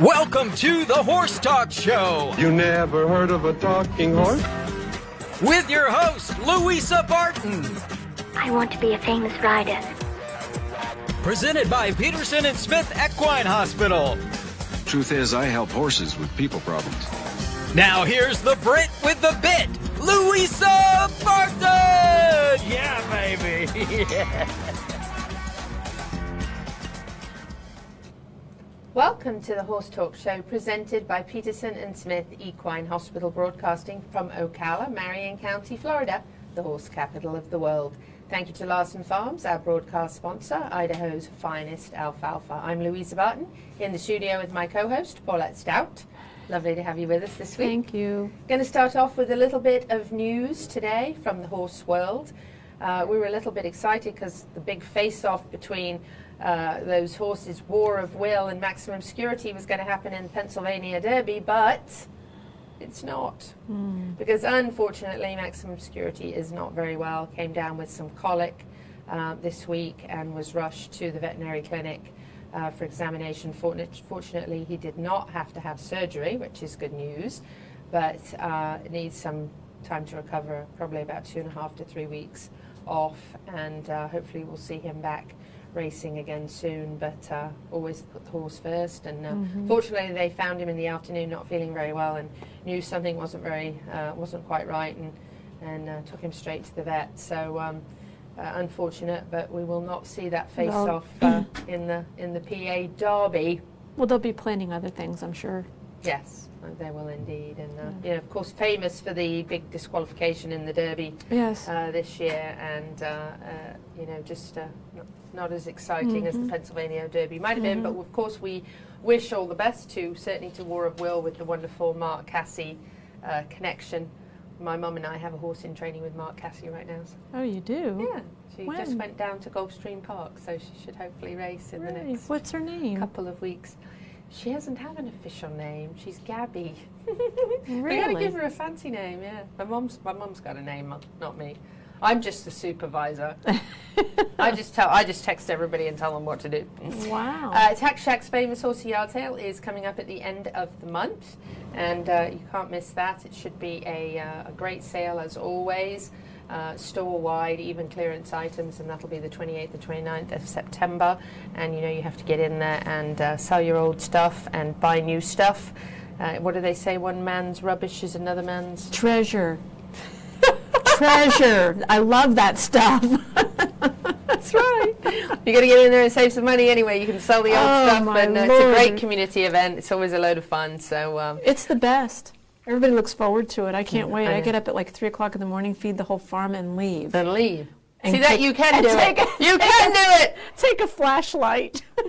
Welcome to the Horse Talk Show You never heard of a talking horse? with your host, Louisa Barton. I want to be a famous rider. Presented by Peterson and Smith Equine Hospital. Truth is, I help horses with people problems. Now here's the Brit with the bit, Louisa Barton. Yeah, baby. Welcome to the Horse Talk Show presented by Peterson and Smith Equine Hospital broadcasting from Ocala, Marion County, Florida, the horse capital of the world. Thank you to Larson Farms, our broadcast sponsor, Idaho's finest alfalfa. I'm Louisa Barton in the studio with my co-host Paulette Stout. Lovely to have you with us this week. Thank you. Going to start off with a little bit of news today from the horse world. Uh, we were a little bit excited because the big face-off between uh, those horses, War of Will and Maximum Security, was going to happen in Pennsylvania Derby, but it's not. Because unfortunately, Maximum Security is not very well. Came down with some colic uh, this week and was rushed to the veterinary clinic uh, for examination. Fortunately, he did not have to have surgery, which is good news, but uh, needs some time to recover, probably about two and a half to three weeks off, and uh, hopefully we'll see him back racing again soon. But uh, always put the horse first. And uh, fortunately, they found him in the afternoon, not feeling very well, and knew something wasn't very uh, wasn't quite right, and and uh, took him straight to the vet. So. Um, uh, unfortunate, but we will not see that face Well- off uh, in the in the PA Derby. Well, they'll be planning other things, I'm sure. Yes, they will indeed, and uh, you know, of course, famous for the big disqualification in the Derby Yes. uh, this year, and uh, uh, you know, just uh, not, as exciting as the Pennsylvania Derby might have been. But of course, we wish all the best to certainly to War of Will with the wonderful Mark Casse uh, connection. My mum and I have a horse in training with Mark Casse right now. So, oh, you do? yeah, she just went down to Gulfstream Park, so she should hopefully race in the Really? next What's her name? couple of weeks. She doesn't have an official name. She's Gabby. really? We gotta give her a fancy name. Yeah, my mom's my mom's got a name, not me. I'm just the supervisor. I just tell I just text everybody and tell them what to do. Wow. Uh, Tack Shack's famous horsey yard sale is coming up at the end of the month, and uh, you can't miss that. It should be a, uh, a great sale as always. Uh, store wide, even clearance items, and that'll be the 28th and 29th of September. And you know, you have to get in there and uh, sell your old stuff and buy new stuff. Uh, what do they say? One man's rubbish is another man's. Treasure. Treasure. I love that stuff. That's right. you got to get in there and save some money anyway. You can sell the old Oh, stuff, and uh, it's a great community event. It's always a load of fun. So. Um, it's the best. Everybody looks forward to it. I can't wait. I I, get up at like 3 o'clock in the morning, feed the whole farm, and leave. and leave. See that you can do it. a- You can do it. Take a flashlight.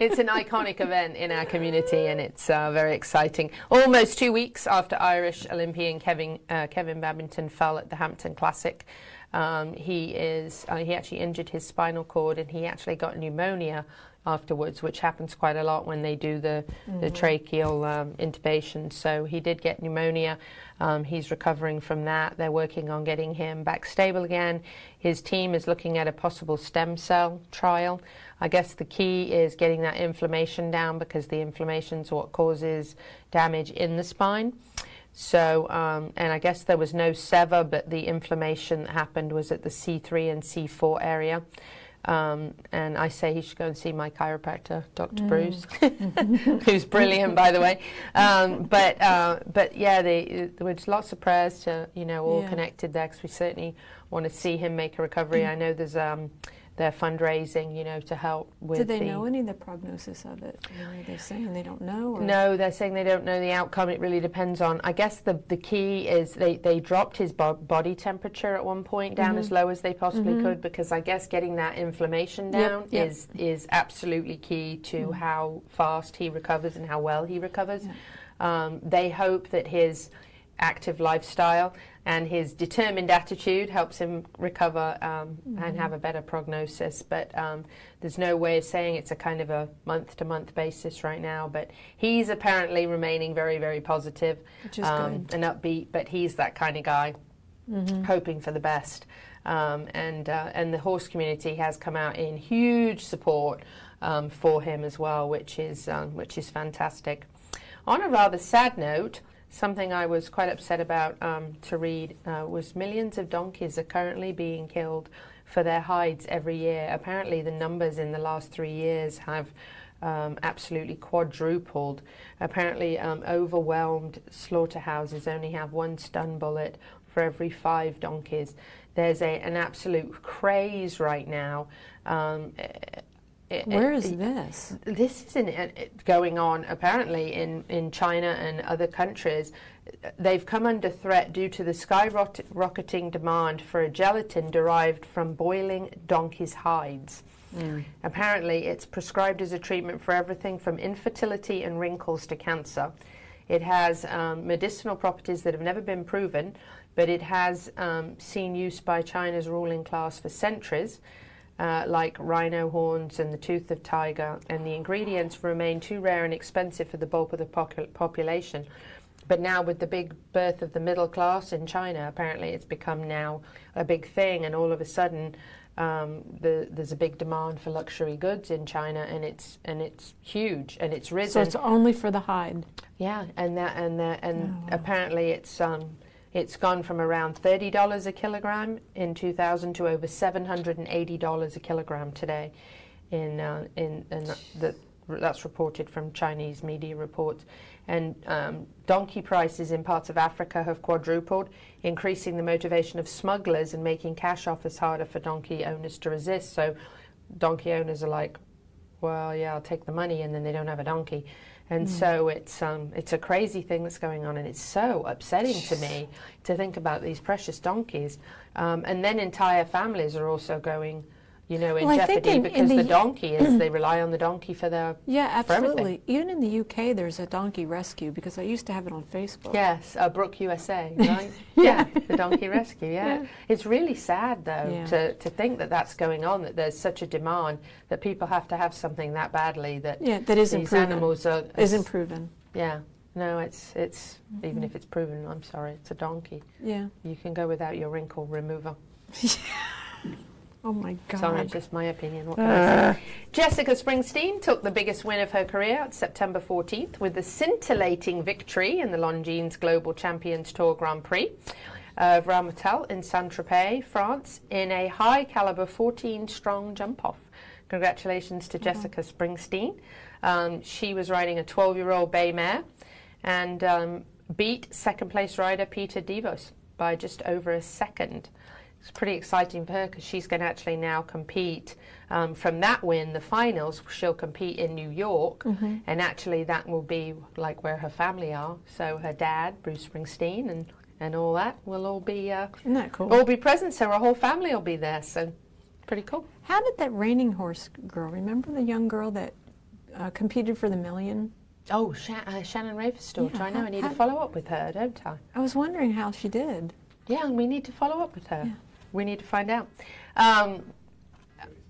It's an iconic event in our community, and it's uh, very exciting. Almost two weeks after Irish Olympian Kevin uh, Kevin Babington fell at the Hampton Classic, um, he is uh, he actually injured his spinal cord, and he actually got pneumonia afterwards, which happens quite a lot when they do the the tracheal um, intubation. So he did get pneumonia. Um, he's recovering from that. They're working on getting him back stable again. His team is looking at a possible stem cell trial. I guess the key is getting that inflammation down because the inflammation is what causes damage in the spine. So, um, and I guess there was no sever, but the inflammation that happened was at the C3 and C4 area. Um, and I say he should go and see my chiropractor, Dr. Bruce, who's brilliant, by the way. Um, but uh, but yeah, they, there was lots of prayers to you know all Yeah. connected there because we certainly want to see him make a recovery. I know there's um, they're fundraising, you know, to help with. Do they the, know any of the prognosis of it? Or are they saying they don't know? Or? No, they're saying they don't know the outcome. It really depends on. I guess the the key is they, they dropped his bo- body temperature at one point down as low as they possibly could because I guess getting that inflammation Mm-hmm. Yep, down yep. is is absolutely key to how fast he recovers and how well he recovers. Um, they hope that his active lifestyle and his determined attitude helps him recover um, and have a better prognosis. But um, there's no way of saying it's a kind of a month to month basis right now. But he's apparently remaining very, very positive um, and upbeat. But he's that kind of guy, hoping for the best. Um, and uh, and the horse community has come out in huge support um, for him as well, which is um, which is fantastic. On a rather sad note, something I was quite upset about um, to read uh, was millions of donkeys are currently being killed for their hides every year. Apparently, the numbers in the last three years have um, absolutely quadrupled. Apparently, um, overwhelmed slaughterhouses only have one stun bullet for every five donkeys. There's a, an absolute craze right now. Um, it- Where it- is this? this is in, going on apparently in, in China and other countries. They've come under threat due to the skyrocketing demand for a gelatin derived from boiling donkey's hides. Apparently, it's prescribed as a treatment for everything from infertility and wrinkles to cancer. It has um, medicinal properties that have never been proven, but it has um, seen use by China's ruling class for centuries uh, like rhino horns and the tooth of tiger, and the ingredients remain too rare and expensive for the bulk of the population. But now, with the big birth of the middle class in China, apparently it's become now a big thing, and all of a sudden, um, the, there's a big demand for luxury goods in China, and it's and it's huge, and it's risen. So it's only for the hide. Yeah, and that and that, and Oh. apparently it's um, it's gone from around thirty dollars a kilogram in 2000 to over seven hundred and eighty dollars a kilogram today. In uh, in and that that's reported from Chinese media reports. And um, donkey prices in parts of Africa have quadrupled, increasing the motivation of smugglers and making cash offers harder for donkey owners to resist. So, donkey owners are like, well, yeah, I'll take the money, and then they don't have a donkey. And so it's um, it's a crazy thing that's going on, and it's so upsetting to me to think about these precious donkeys. Um, and then entire families are also going, you know, in Well, jeopardy in- in because the, the- donkey is they rely on the donkey for their Yeah, absolutely. Even in the UK, there's a donkey rescue because I used to have it on Facebook. Yes, uh, Brooke USA, right? yeah, the Donkey Rescue. Yeah. it's really sad though Yeah. to, to think that that's going on. That there's such a demand that people have to have something that badly that Yeah, that isn't these proven. animals are. Isn't proven. Yeah, no, it's it's even if it's proven. I'm sorry, it's a donkey. Yeah. You can go without your wrinkle remover. Oh my God. Sorry, just my opinion. What can I say? Jessica Springsteen took the biggest win of her career at September 14th with the scintillating victory in the Longines Global Champions Tour Grand Prix of Ramatuelle in Saint-Tropez, France, in a high caliber 14 strong jump off. Congratulations to Jessica Springsteen. Um, she was riding a 12 year old bay mare and um, beat second place rider Pieter Devos by just over a second. It's pretty exciting for her because she's going to actually now compete um, from that win, the finals. She'll compete in New York, and actually that will be like where her family are. So her dad, Bruce Springsteen, and and all that will all be uh, Isn't that cool? all be present. So her whole family will be there. So pretty cool. How did that reining horse girl, remember the young girl that uh, competed for the million? Oh, Sha- uh, Shannon Raverstorch. Yeah, I know. I need how- to follow up with her, don't I? I was wondering how she did. Yeah, and we need to follow up with her. We need to find out. Um,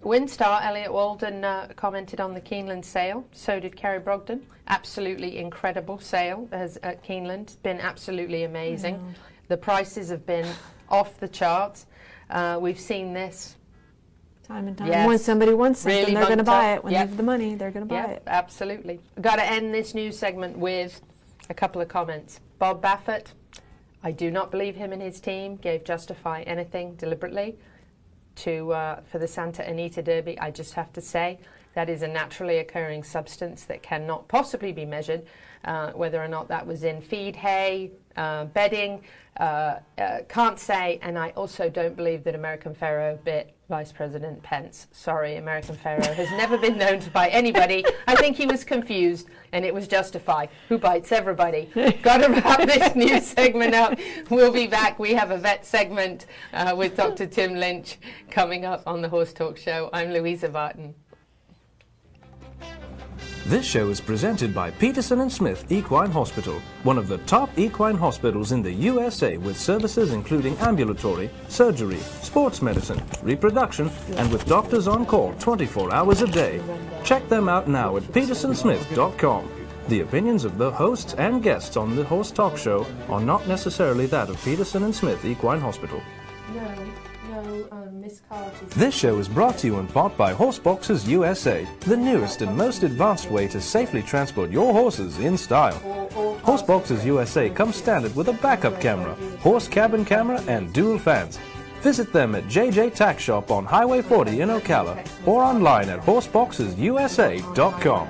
WinStar, Elliott Walden uh, commented on the Keeneland sale. So did Kerry Brogdon. Absolutely incredible sale as at Keeneland. It's been absolutely amazing. The prices have been off the charts. Uh, we've seen this. Time and time. Yes. When somebody wants something, Really they're going to buy it. When Yep. they have the money, they're going to buy Yeah, it. absolutely. Got to end this news segment with a couple of comments. Bob Baffert, I do not believe him and his team gave Justify anything deliberately to uh, for the Santa Anita Derby. I just have to say that is a naturally occurring substance that cannot possibly be measured. Uh, whether or not that was in feed, hay, uh, bedding, uh, uh, can't say. And I also don't believe that American Pharoah bit Vice President Pence. Sorry, American Pharoah has never been known to bite anybody. I think he was confused, and it was justified. Who bites everybody? Got to wrap this news segment up. We'll be back. We have a vet segment uh, with Dr. Tim Lynch coming up on the Horse Talk Show. I'm Louisa Barton. This show is presented by Peterson and Smith Equine Hospital, one of the top equine hospitals in the USA with services including ambulatory, surgery, sports medicine, reproduction, and with doctors on call 24 hours a day. Check them out now at petersonsmith.com. The opinions of the hosts and guests on the Horse Talk Show are not necessarily that of Peterson and Smith Equine Hospital. Um, This show is brought to you in part by Horseboxes USA, the newest and most advanced way to safely transport your horses in style. Horseboxes USA comes standard with a backup camera, horse cabin camera, and dual fans. Visit them at JJ Tack Shop on Highway 40 in Ocala or online at horseboxesusa.com.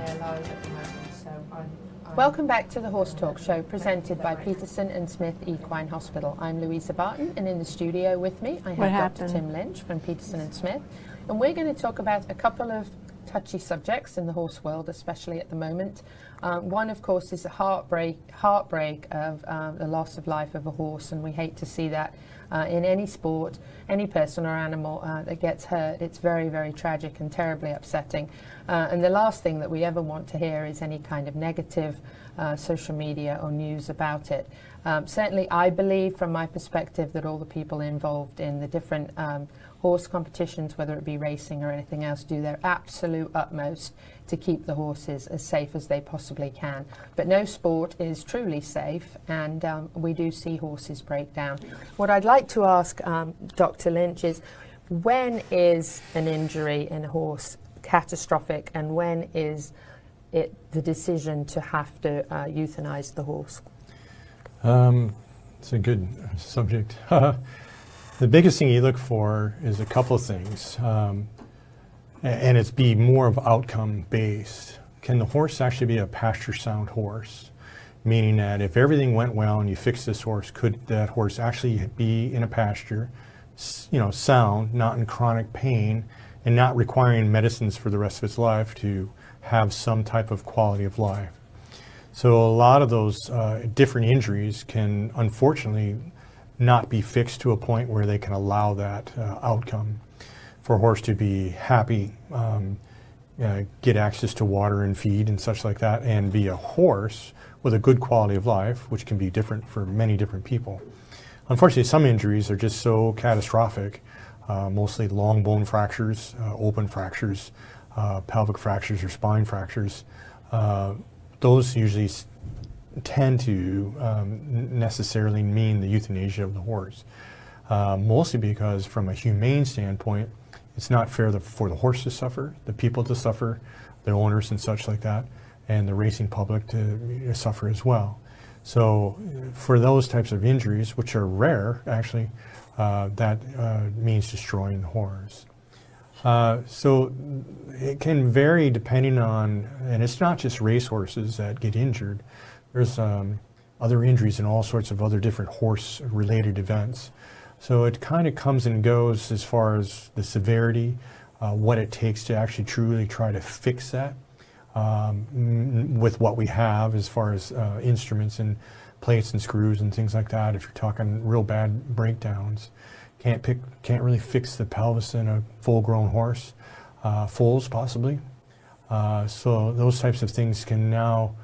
Welcome back to the Horse Talk Show presented by Peterson and Smith Equine Hospital. I'm Louisa Barton and in the studio with me I have Dr. Tim Lynch from Peterson and Smith and we're going to talk about a couple of touchy subjects in the horse world, especially at the moment. Um, one, of course, is the heartbreak, heartbreak of um, the loss of life of a horse, and we hate to see that uh, in any sport, any person or animal uh, that gets hurt. It's very, very tragic and terribly upsetting. Uh, and the last thing that we ever want to hear is any kind of negative uh, social media or news about it. Um, certainly, I believe, from my perspective, that all the people involved in the different um, horse competitions, whether it be racing or anything else, do their absolute utmost to keep the horses as safe as they possibly can. But no sport is truly safe, and um, we do see horses break down. What I'd like to ask um, Dr. Lynch is when is an injury in a horse catastrophic, and when is it the decision to have to uh, euthanize the horse? Um, it's a good subject. the biggest thing you look for is a couple of things, um, and it's be more of outcome based. Can the horse actually be a pasture sound horse? Meaning that if everything went well and you fixed this horse, could that horse actually be in a pasture, you know, sound, not in chronic pain, and not requiring medicines for the rest of its life to have some type of quality of life? So a lot of those uh, different injuries can unfortunately not be fixed to a point where they can allow that uh, outcome for a horse to be happy, um, uh, get access to water and feed and such like that, and be a horse with a good quality of life, which can be different for many different people. Unfortunately, some injuries are just so catastrophic, uh, mostly long bone fractures, uh, open fractures, uh, pelvic fractures, or spine fractures. Uh, those usually tend to um, necessarily mean the euthanasia of the horse. Uh, mostly because, from a humane standpoint, it's not fair the, for the horse to suffer, the people to suffer, the owners and such like that, and the racing public to uh, suffer as well. So, uh, for those types of injuries, which are rare actually, uh, that uh, means destroying the horse. Uh, so it can vary depending on, and it's not just racehorses that get injured. There's um, other injuries and all sorts of other different horse-related events. So it kind of comes and goes as far as the severity, uh, what it takes to actually truly try to fix that um, m- with what we have as far as uh, instruments and plates and screws and things like that. If you're talking real bad breakdowns, can't pick, can't really fix the pelvis in a full-grown horse, uh, foals possibly. Uh, so those types of things can now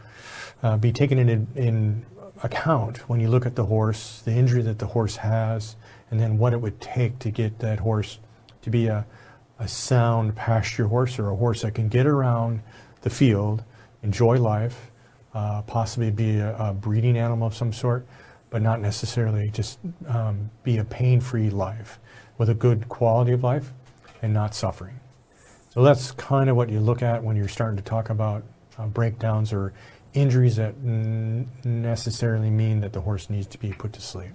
uh, be taken in, in account when you look at the horse, the injury that the horse has, and then what it would take to get that horse to be a, a sound pasture horse or a horse that can get around the field, enjoy life, uh, possibly be a, a breeding animal of some sort, but not necessarily just um, be a pain-free life with a good quality of life and not suffering. So that's kind of what you look at when you're starting to talk about uh, breakdowns or injuries that n- necessarily mean that the horse needs to be put to sleep.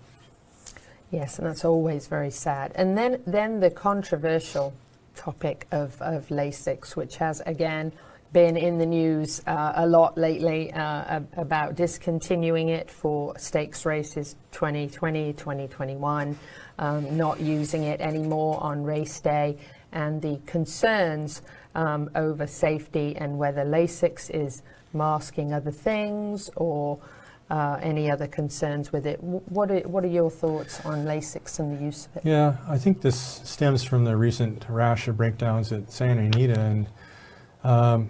Yes, and that's always very sad. And then, then the controversial topic of, of Lasix, which has again been in the news uh, a lot lately uh, ab- about discontinuing it for stakes races 2020, 2021, um, not using it anymore on race day, and the concerns um, over safety and whether Lasix is masking other things or uh, any other concerns with it. What are, what are your thoughts on Lasix and the use of it? Yeah, I think this stems from the recent rash of breakdowns at Santa Anita. And um,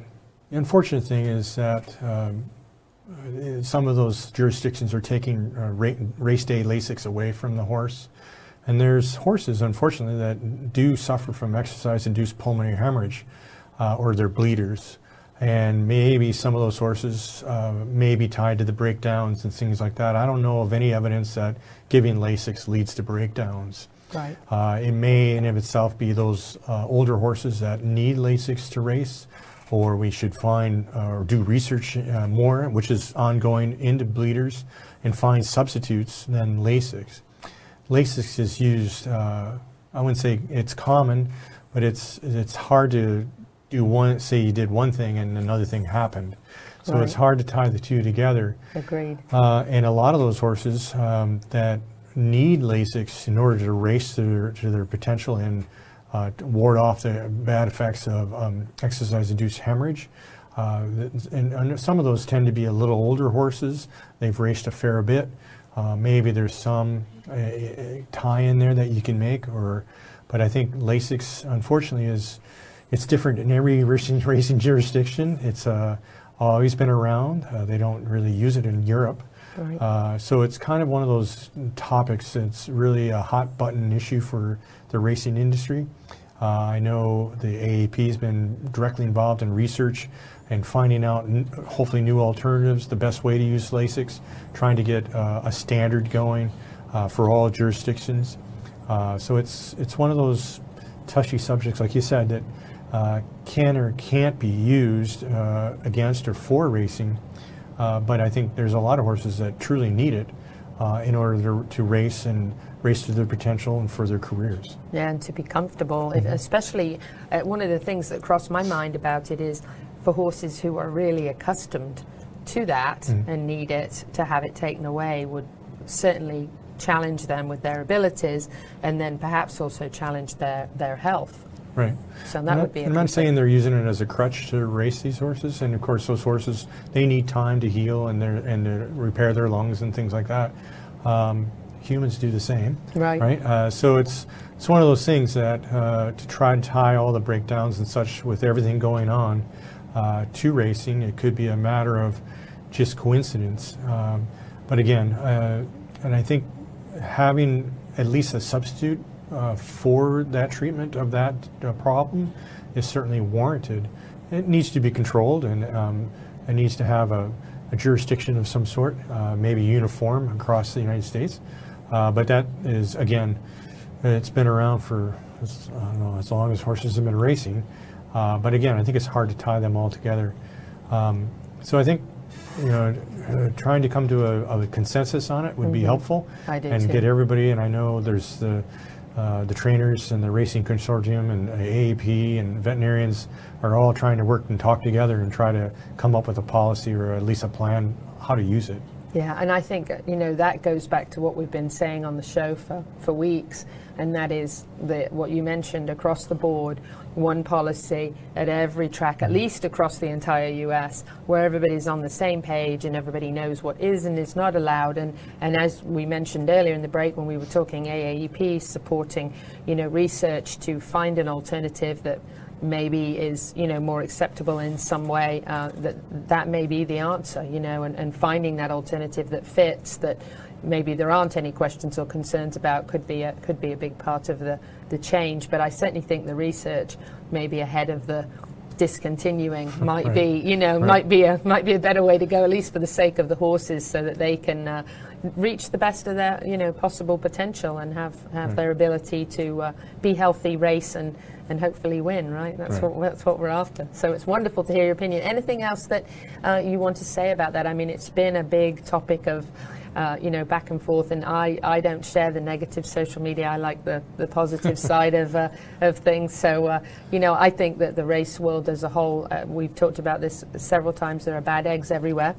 the unfortunate thing is that um, some of those jurisdictions are taking uh, race day Lasix away from the horse. And there's horses, unfortunately, that do suffer from exercise-induced pulmonary hemorrhage uh, or they're bleeders. And maybe some of those horses uh, may be tied to the breakdowns and things like that. I don't know of any evidence that giving Lasix leads to breakdowns. Right. Uh, it may in of itself be those uh, older horses that need Lasix to race, or we should find uh, or do research uh, more, which is ongoing into bleeders, and find substitutes than Lasix. Lasix is used. Uh, I wouldn't say it's common, but it's it's hard to do one. Say you did one thing and another thing happened, so it's hard to tie the two together. Agreed. Uh, and a lot of those horses um, that need Lasix in order to race to their, to their potential and uh, to ward off the bad effects of um, exercise-induced hemorrhage. Uh, and, and some of those tend to be a little older horses. They've raced a fair bit. Uh, maybe there's some uh, tie in there that you can make, or, but I think Lasix, unfortunately, is it's different in every racing, racing jurisdiction. It's uh, always been around. Uh, they don't really use it in Europe. Right. Uh, so it's kind of one of those topics that's really a hot button issue for the racing industry. Uh, I know the AAP has been directly involved in research and finding out n- hopefully new alternatives, the best way to use Lasix, trying to get uh, a standard going uh, for all jurisdictions. Uh, so it's it's one of those touchy subjects, like you said, that uh, can or can't be used uh, against or for racing. Uh, but I think there's a lot of horses that truly need it uh, in order to, to race and race to their potential and for their careers. Yeah, and to be comfortable, if, especially uh, one of the things that crossed my mind about it is for horses who are really accustomed to that and need it to have it taken away would certainly challenge them with their abilities and then perhaps also challenge their, their health. Right. So that I'm would not, be a I'm not saying they're using it as a crutch to race these horses, and of course those horses they need time to heal and their and to repair their lungs and things like that. Um, humans do the same, Right. Right. Uh, so it's it's one of those things that uh, to try and tie all the breakdowns and such with everything going on uh, to racing, it could be a matter of just coincidence. Um, but again, uh, and I think having at least a substitute uh, for that treatment of that uh, problem is certainly warranted. It needs to be controlled and um, it needs to have a, a jurisdiction of some sort, uh, maybe uniform across the United States. Uh, but that is, again, it's been around for, as- I don't know, as long as horses have been racing. Uh, but again, I think it's hard to tie them all together. Um, so I think, you know, uh, trying to come to a, a consensus on it would be helpful. And too. get everybody, and I know there's the, uh, the trainers and the racing consortium and AAP and veterinarians are all trying to work and talk together and try to come up with a policy or at least a plan how to use it. Yeah, and I think uh, you know that goes back to what we've been saying on the show for, for weeks, and that is the what you mentioned across the board, one policy at every track, at least across the entire U.S., where everybody's on the same page and everybody knows what is and is not allowed. And and as we mentioned earlier in the break when we were talking AAEP supporting, you know, research to find an alternative that maybe is you know more acceptable in some way uh, that that may be the answer you know and, and finding that alternative that fits that maybe there aren't any questions or concerns about could be a could be a big part of the the change but I certainly think the research may be ahead of the discontinuing might Right. be you know Right. might be a might be a better way to go at least for the sake of the horses so that they can uh, reach the best of their you know possible potential and have have Right. their ability to uh, be healthy race and and hopefully win right that's Right. what that's what we're after so it's wonderful to hear your opinion anything else that uh, you want to say about that i mean it's been a big topic of uh, you know, back and forth, and I, I don't share the negative social media. I like the, the positive side of, uh, of things. So, uh, you know, I think that the race world as a whole, uh, we've talked about this several times, there are bad eggs everywhere.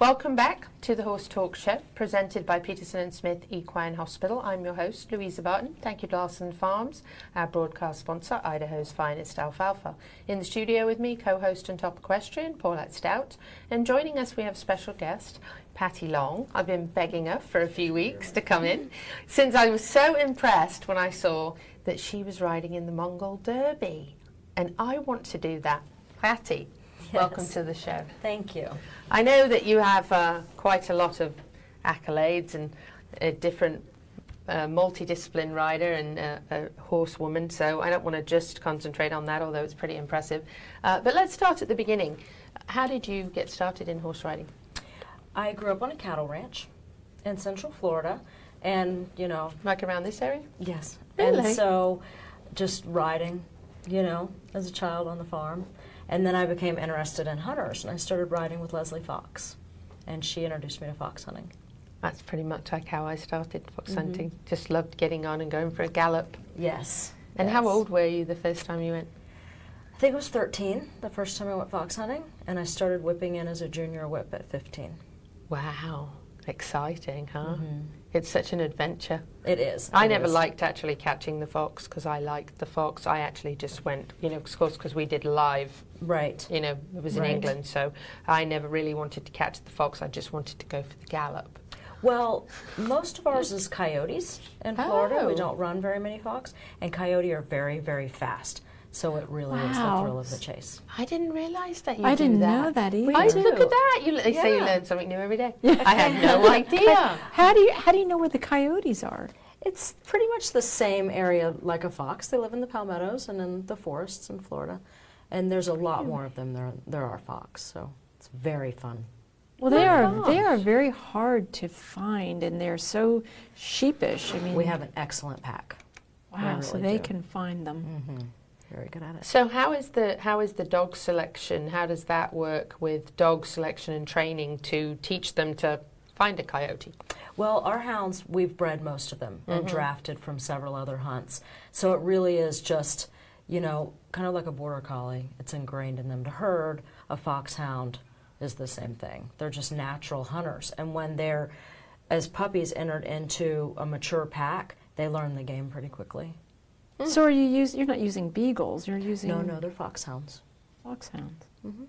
Welcome back to the Horse Talk Show, presented by Peterson and Smith Equine Hospital. I'm your host, Louisa Barton. Thank you, to Larson Farms, our broadcast sponsor, Idaho's finest alfalfa. In the studio with me, co-host and top equestrian, Paulette Stout, and joining us, we have special guest, Patti Long. I've been begging her for a few weeks to come in, since I was so impressed when I saw that she was riding in the Mongol Derby, and I want to do that. Patti, welcome to the show. Thank you. I know that you have uh, quite a lot of accolades and a different a multidiscipline rider and a, a horsewoman, so I don't want to just concentrate on that, although it's pretty impressive. Uh, but let's start at the beginning. How did you get started in horse riding? I grew up on a cattle ranch in Central Florida, and you know, Like around this area? yes, Really? and so just riding, you know, as a child on the farm, and then I became interested in hunters, and I started riding with Leslie Fox, and she introduced me to fox hunting. That's pretty much like how I started fox mm-hmm. hunting. Just loved getting on and going for a gallop. Yes. And how old were you the first time you went? I think it was 13 the first time I went fox hunting, and I started whipping in as a junior whip at 15. Wow, exciting, huh? Mm-hmm. It's such an adventure. It is. I it never is. liked actually catching the fox because I liked the fox. I actually just went, you know, of course, because we did live, Right. you know, it was in Right. England, so I never really wanted to catch the fox. I just wanted to go for the gallop. Well, most of ours is coyotes in Florida. Oh. We don't run very many fox, and coyote are very, very fast. So it really is the thrill of the chase. I didn't realize that you I do didn't that. know that either. I, look at that. You, they say you Yeah. learn something new every day. I had no idea. How do you how do you know where the coyotes are? It's pretty much the same area like a fox. They live in the palmettos and in the forests in Florida, and there's a lot hmm. more of them than there are fox. So it's very fun. Well, they Oh, are they are very hard to find, and they're so sheepish. I mean, We have an excellent pack. wow, we so they do. can find them. Mm-hmm. Very good at it. So how is the how is the dog selection? How does that work with dog selection and training to teach them to find a coyote? Well, our hounds, we've bred most of them and mm-hmm. drafted from several other hunts. So it really is just, you know, kind of like a border collie. It's ingrained in them to herd. A foxhound is the same thing. They're just natural hunters. And when they're, as puppies, entered into a mature pack, they learn the game pretty quickly. So are you use you're not using beagles? You're using No, no, they're foxhounds. foxhounds. Isn't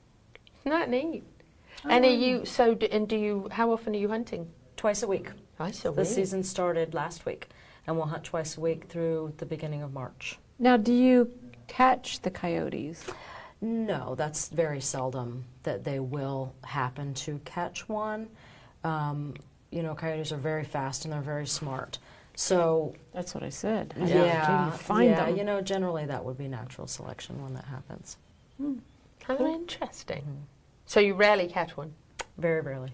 that neat? And are you so? Do, and do you? How often are you hunting? Twice a week. I saw The season started last week, and we'll hunt twice a week through the beginning of March. Now, do you catch the coyotes? No, that's very seldom that they will happen to catch one. Um, you know, coyotes are very fast and they're very smart. So, That's what I said. How yeah, you- how do you find yeah, them? you know, generally that would be natural selection when that happens. Hmm. How interesting. So you rarely catch one. Very rarely.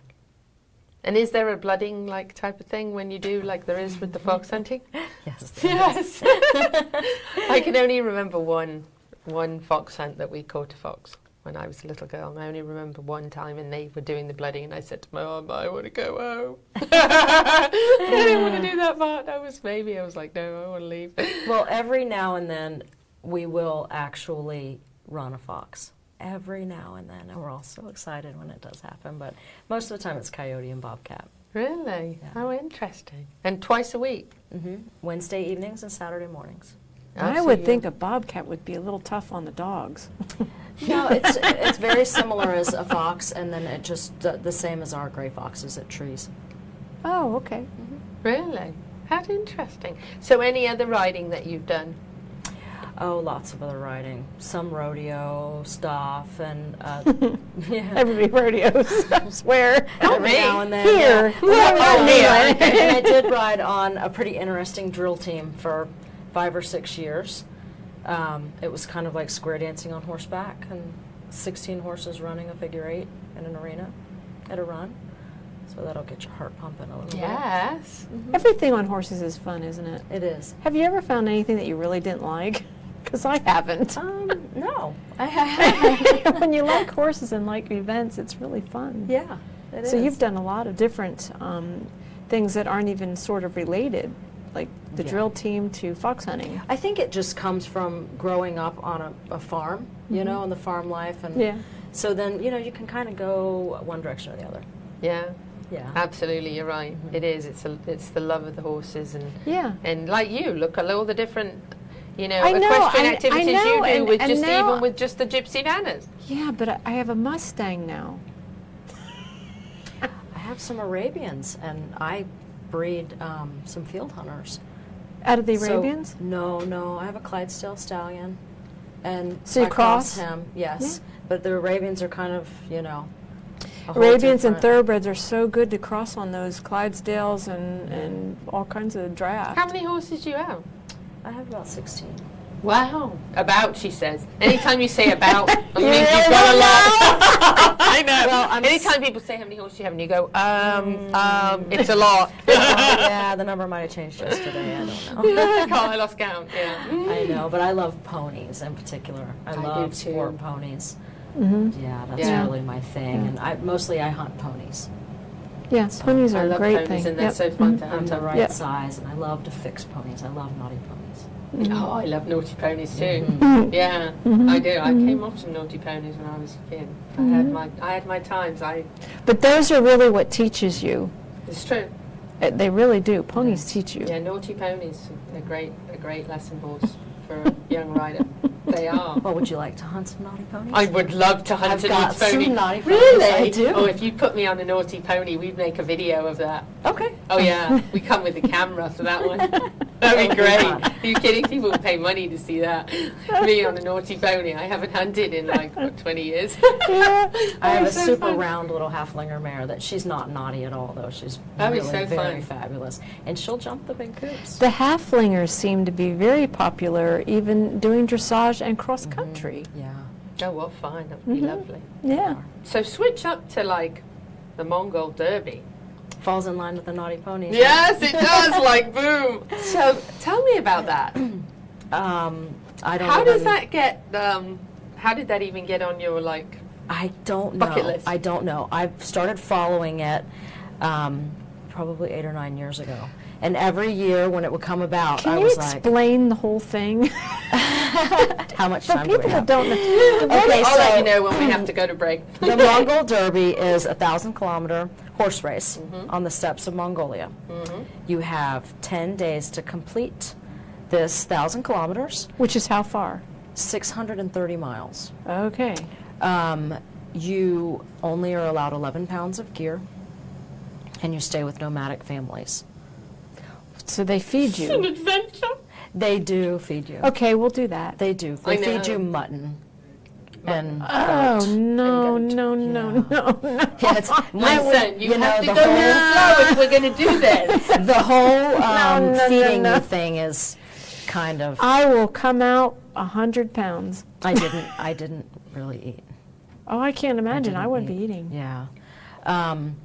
And is there a blooding like type of thing when you do like there is with the fox hunting? Yes. yes. I can only remember one one fox hunt that we caught a fox when I was a little girl. And I only remember one time and they were doing the blooding and I said to my mum, I want to go home. I didn't want to do that part. I was baby. I was like, no, I want to leave. well, every now and then we will actually run a fox. Every now and then. And we're all so excited when it does happen. But most of the time it's coyote and bobcat. Really? Yeah. How interesting. And twice a week? hmm Wednesday evenings and Saturday mornings. I Oh, would think a bobcat would be a little tough on the dogs. No, it's it's very similar as a fox, and then it just the, the same as our gray foxes at trees. Oh, okay. Really? How interesting. So any other riding that you've done? Oh, lots of other riding, some rodeo stuff, and uh, yeah. Everybody rodeos, I swear. every now and then. Here. Yeah. Oh, Here. and I did ride on a pretty interesting drill team for five or six years. Um, it was kind of like square dancing on horseback, and 16 horses running a figure eight in an arena at a run. So that'll get your heart pumping a little bit. Yes. Everything on horses is fun, isn't it? It is. Have you ever found anything that you really didn't like? Because I haven't. Um, no, I have. when you like horses and like events, it's really fun. yeah, it is. so you've done a lot of different um, things that aren't even sort of related, like the Yeah. drill team to fox hunting. I think it just comes from growing up on a, a farm, you mm-hmm. know, and the farm life, and Yeah. so then you know you can kind of go one direction or the other. Yeah. Yeah. Absolutely, you're right. Mm-hmm. It is. It's a, it's the love of the horses and Yeah. and like you, look at all the different, you know, I know, equestrian I- I activities know, you do and- with and just now- even with just the gypsy Vanners. Yeah, but I- I have a Mustang now. I have some Arabians, and I breed um, some field hunters. Out of the So- Arabians? no, no, I have a Clydesdale stallion, and So you I cross cross? him. Yes, but the Arabians are kind of you know. Arabians and thoroughbreds are so good to cross on those Clydesdales and, and all kinds of draft. How many horses do you have? I have about 16. Wow. About, she says. Anytime you say about, it means really you've got a lot. I know. Well, I'm Anytime people say how many horses you have, and you go, um, um, it's a lot. yeah, the number might have changed yesterday. I don't know. God, I lost count. Yeah. I know, but I love ponies in particular. I, do love too. sport ponies. Mm-hmm. Yeah, that's Yeah. really my thing. And I mostly I hunt ponies. Yeah, ponies are a love great ponies, thing. and they're Yep. so fun to I'm hunt. the right Yep. size, and I love to fix ponies. I love naughty ponies. Mm-hmm. Oh, I love naughty ponies too. Mm-hmm. mm-hmm. Yeah, mm-hmm. I do. I came off some naughty ponies when I was a kid. I had my, I had my times. I, But those are really what teaches you. it's true. Uh, They really do. Ponies teach you. Yeah, naughty ponies. A great, a great lesson horse for a young rider. They are. Well, would you like to hunt some naughty ponies? I would love to hunt I've a got naughty pony. some naughty ponies, Really? I do. Oh, if you put me on a naughty pony, we'd make a video of that. okay. Oh yeah, we come with a camera for that one. That'd be great. Are you kidding? People would pay money to see that. Me on a naughty pony. I haven't hunted in like what, 20 years. yeah. I have a so super fun. round little Haflinger mare that she's not naughty at all, though. She's That'd be really so very fun. fabulous, and she'll jump the big coops. The Haflingers seem to be very popular, even doing dressage and cross country. Yeah. Oh, well, fine. That would be lovely. Yeah. So switch up to like the Mongol Derby. Falls in line with the naughty ponies. Yes, it does. like boom. So tell me about that. Um, I don't. How does that get? Um, how did that even get on your like? I don't know. Bucket list. I don't know. I've started following it um, probably eight or nine years ago, and every year when it would come about, Can I you was like, explain the whole thing? "How much time do we people have?" don't know. Okay, I'll let so you know when we have to go to break. the Mongol Derby is a thousand kilometer horse race Mm-hmm. on the steppes of Mongolia. You have ten days to complete this thousand kilometers, Which is how far? six hundred and thirty miles. Okay. Um, you only are allowed 11 pounds of gear, and you stay with nomadic families. So they feed you. It's An you. adventure. They do feed you. Okay, we'll do that. They do. I They feed know. you mutton. And Oh, goat. no, And goat. no, no, Yeah. no, no. Yeah, it's- Listen, you, you know, have to the go whole- with the flow if we're going to do this. the whole um, no, no, feeding no. you thing is kind of. I will come out a hundred pounds. I didn't. I didn't really eat. Oh, I can't imagine. I, didn't wouldn't be eating. Yeah. Um,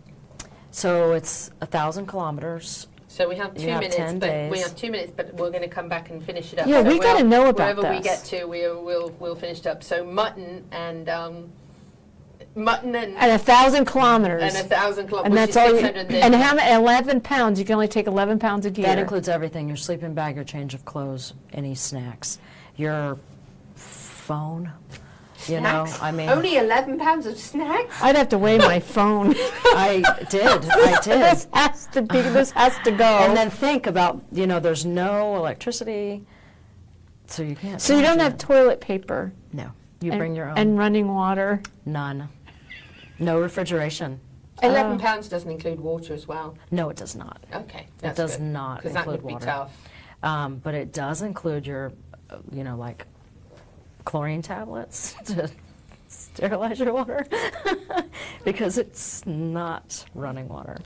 so it's a thousand kilometers. So we have You two have minutes, 10 but we have two minutes, but we're going to come back and finish it up. Yeah, So we gotta know about wherever we get to. We'll we'll we'll finish it up. So mutton and um, mutton and And a thousand kilometers. and a thousand kilometers. And that's all. You, and how many? Eleven pounds. You can only take eleven pounds of gear. That includes everything: your sleeping bag, your change of clothes, any snacks, your phone. You know, I mean, only eleven pounds of snacks. I'd have to weigh my phone. I did, I did. this has to be. This has to go. And then think about, you know, there's no electricity, so you can't. so you don't charge have it. toilet paper. No, you and, bring your own. And running water. None. No refrigeration. Eleven Oh. pounds doesn't include water as well. No, it does not. Okay, It does not because that include would be tough. Um, but it does include your, uh, you know, like chlorine tablets to sterilize your water because it's not running water.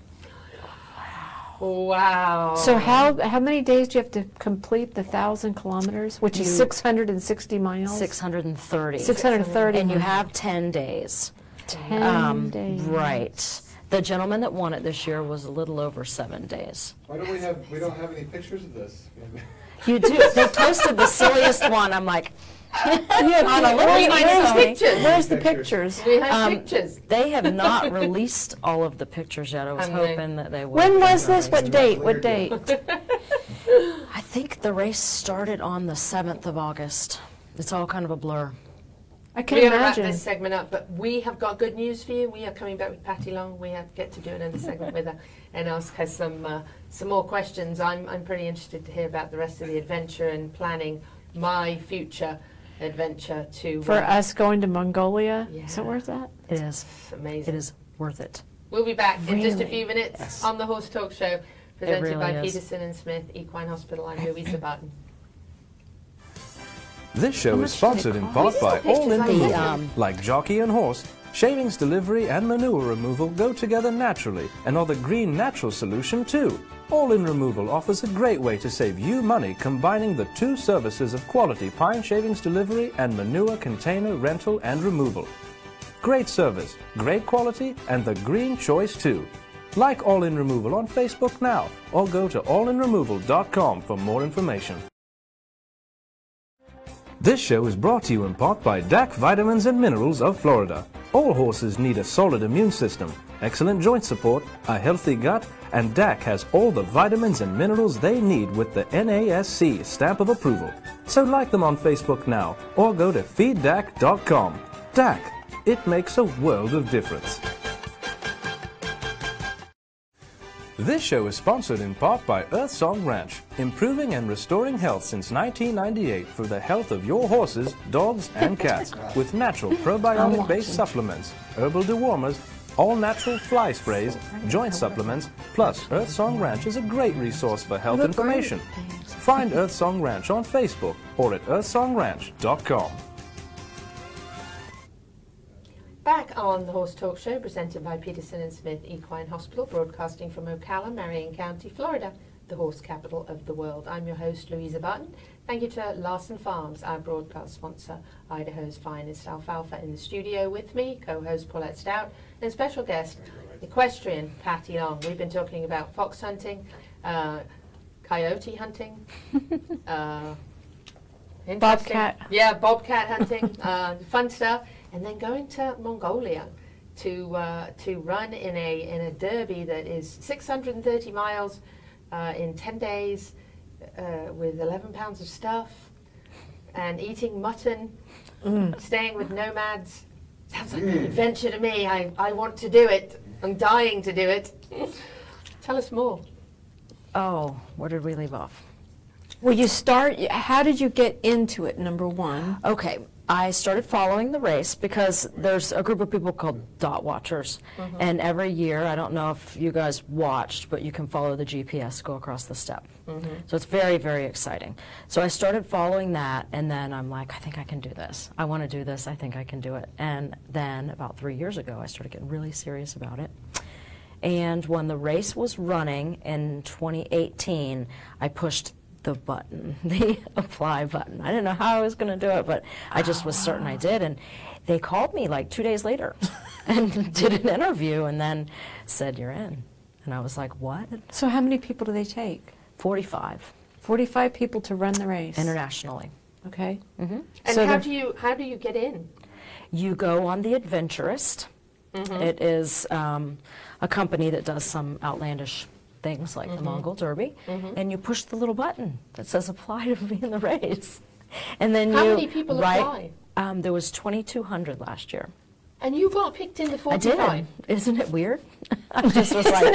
Wow. So how how many days do you have to complete the thousand kilometers, which is You- six hundred and sixty miles? 630. Six hundred and thirty. And you have 10 days. ten Um, days. Right. The gentleman that won it this year was a little over seven days. Why don't we have, we don't have any pictures of this? You do. they posted the silliest one. I'm like, Yeah, on a little where's, where's, phony. pictures. where's the Pictures. pictures? We have Um, pictures. They have not released all of the pictures yet. I was Haven't they? hoping that they would. When was this? What date? What date? I think the race started on the 7th of August. It's all kind of a blur. I can We're going to wrap this segment up, but we have got good news for you. We are coming back with Patti Long. We have get to do another segment with her and ask her some uh, some more questions. I'm I'm pretty interested to hear about the rest of the adventure and planning my future adventure to For uh, us going to Mongolia, is Yeah. it worth that? It is. It's amazing. It is worth it. We'll be back in just a few minutes Yes. on the Horse Talk Show, presented really by is. Peterson and Smith Equine Hospital. I'm Louisa Barton. This show is sponsored in part by All In the this. The, Movie, um, like Jockey and Horse, Shavings delivery and manure removal go together naturally and are the green natural solution too. All In Removal offers a great way to save you money combining the two services of quality pine shavings delivery and manure container rental and removal. Great service, great quality, and the green choice too. Like All In Removal on Facebook now or go to allinremoval.com for more information. This show is brought to you in part by DAC Vitamins and Minerals of Florida. All horses need a solid immune system, excellent joint support, a healthy gut, and DAC has all the vitamins and minerals they need with the NASC stamp of approval. So like them on Facebook now or go to feeddac.com. DAC, it makes a world of difference. This show is sponsored in part by Earth Song Ranch, improving and restoring health since 1998 for the health of your horses, dogs, and cats with natural probiotic based supplements, herbal dewormers, all natural fly sprays, joint supplements, plus Earth Song Ranch is a great resource for health information. Find Earth Song Ranch on Facebook or at earthsongranch.com. Back on the Horse Talk Show, presented by Peterson and Smith Equine Hospital, broadcasting from Ocala, Marion County, Florida, the horse capital of the world. I'm your host, Louisa Barton. Thank you to Larson Farms, our broadcast sponsor, Idaho's finest alfalfa. In the studio with me, co-host Paulette Stout, and special guest, equestrian Patti Long. We've been talking about fox hunting, uh, coyote hunting, uh, Bobcat. Yeah, bobcat hunting, uh, fun stuff, and then going to Mongolia to uh, to run in a in a derby that is 630 miles uh, in 10 days uh, with 11 pounds of stuff and eating mutton, staying with nomads. Sounds like an adventure to me. I, I want to do it. I'm dying to do it. Tell us more. Oh, where did we leave off? Well, you start. How did you get into it? Number one. Okay, I started following the race because there's a group of people called dot watchers, mm-hmm. and every year, I don't know if you guys watched, but you can follow the GPS go across the steppe. Mm-hmm. So it's very, very exciting. So I started following that, and then I'm like, I think I can do this. I want to do this. I think I can do it. And then about three years ago, I started getting really serious about it. And when the race was running in 2018, I pushed the button, the apply button. I didn't know how I was going to do it, but I just was certain I did. And they called me like two days later and did an interview and then said, You're in. And I was like, What? So, how many people do they take? 45 Forty-five people to run the race. internationally. Okay. Mm-hmm. And So how the- do you how do you get in? You go on the Adventurist. Mm-hmm. It is um, a company that does some outlandish things like Mm-hmm. the Mongol Derby, and you push the little button that says "Apply to be in the race," and then How you many people write- apply? Um, there was 2,200 last year. And you got picked in the I 45. did. Isn't it weird? I just was like,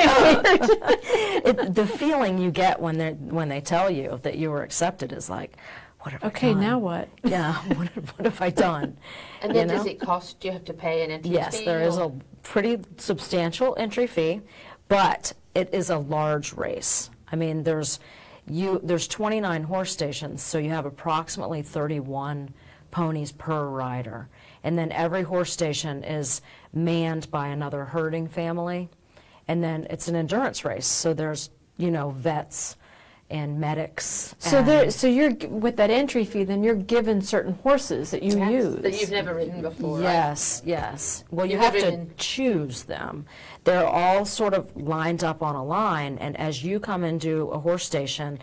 it, the feeling you get when they when they tell you that you were accepted is like, what have I Okay. done? Now what? Yeah, what, what have I done? And then You does it cost? Do you have to pay an entry fee? Yes, fee? there is or- a pretty substantial entry fee, but it is a large race. I mean, there's you there's 29 horse stations, so you have approximately 31 ponies per rider. And then every horse station is manned by another herding family. And then it's an endurance race, so there's, you know, vets and medics. So and- there. So you're with that entry fee. Then you're given certain horses that you Yes, use. that you've never ridden before. right? Yes, yes. Well, you You have have to choose them. They're all sort of lined up on a line, and as you come into a horse station,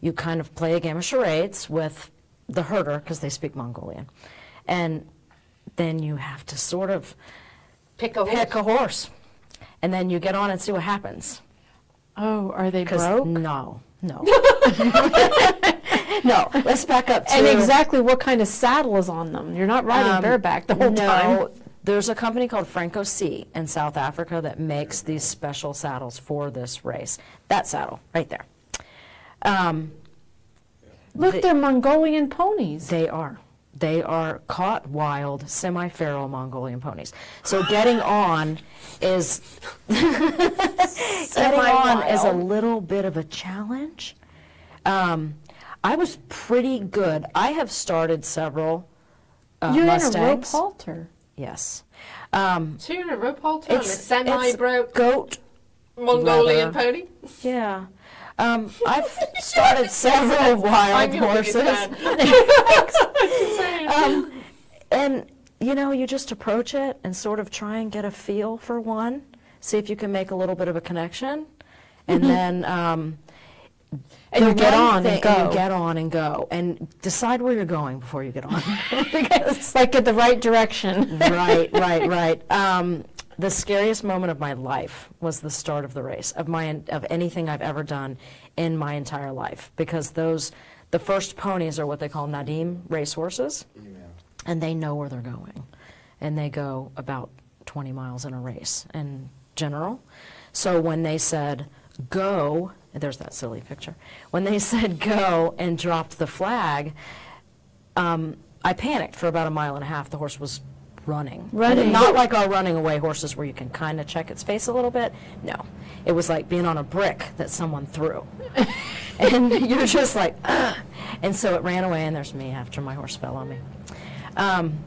you kind of play a game of charades with the herder, because they speak Mongolian. And then you have to sort of Pick a horse. a horse. And then you get on and see what happens. Oh, are they broke? No, no. no, let's back up to... And exactly what kind of saddle is on them? You're not riding Um, bareback the whole no, time. There's a company called Franco C in South Africa that makes these special saddles for this race. That saddle, right there. Um, Look, the- they're Mongolian ponies. they are. They are caught wild, semi feral Mongolian ponies. So getting on is getting on is a little bit of a challenge. Um, I was pretty good. I have started several uh, You're Mustangs. in a rope halter. Yes. Um, Two in a rope halter on a semi-broke goat Mongolian leather. pony. Yeah. Um, I've started several wild I'm your biggest horses. um, and you know, you just approach it and sort of try and get a feel for one, see if you can make a little bit of a connection, and then um, And you get on and thing- go. you get on and go, and decide where you're going before you get on. It's like in the right direction. right, right, right. Um, the scariest moment of my life was the start of the race of my of anything I've ever done in my entire life because those the first ponies are what they call Naadam racehorses, and they know where they're going, and they go about 20 miles in a race in general. So when they said go, there's that silly picture. When they said go and dropped the flag, um, I panicked for about a mile and a half. The horse was running. Running. Not like our running away horses where you can kind of check its face a little bit. No. It was like being on a brick that someone threw. and you're just like, Ugh. and so it ran away, and there's me after my horse fell on me. Um,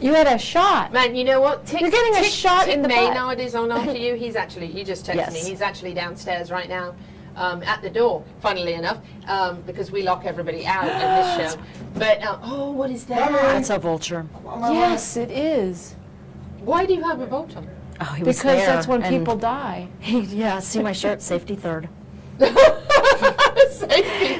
You had a shot. Man, you know what? Tik, You're getting a shot Tik in the butt. Maynard is on after you. He's actually, he just texted Yes. me. He's actually downstairs right now um, at the door, funnily enough, um, because we lock everybody out in this show. But, uh, oh, what is that? that's a vulture. Yes, it is. Why do you have a bolt on? Oh, he was Because there, that's when and people die. He, yeah, see my shirt, safety third.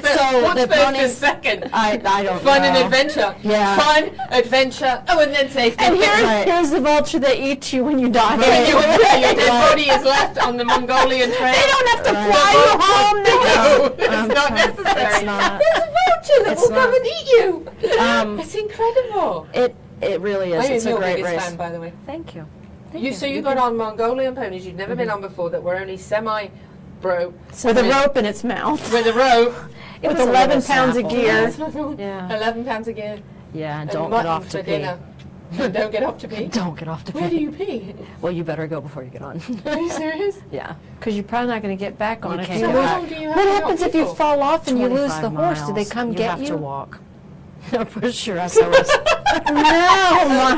So What's the first and second? I, I don't Fun know. and adventure. Yeah. Fun, adventure. Oh, and then safety. And here's, Right. here's the vulture that eats you when you die. And your, your dead body is left on the Mongolian trail. They don't have to Right. fly you home now. No, it's not necessary. It's not. There's a vulture that will come and eat you. Um, It's incredible. It it really is. I it's a great race. fan, by the way. Thank you. Thank You, so you got on Mongolian ponies you'd never been on before that were only semi broke With a rope in its mouth. with a rope. It With was 11 pounds of gear. Yeah. 11 pounds a gear. Yeah, and and don't get off to pee. dinner. don't get off to pee. Don't get off to pee. Where do you pee? Well, you better go before you get on. Are you serious? yeah. Because you're probably not going to get back on You it. can't You back. Do you What happens walk if you fall off and you lose 25 the horse? Do they come you get have you? Have to walk. Push your SOS. No, my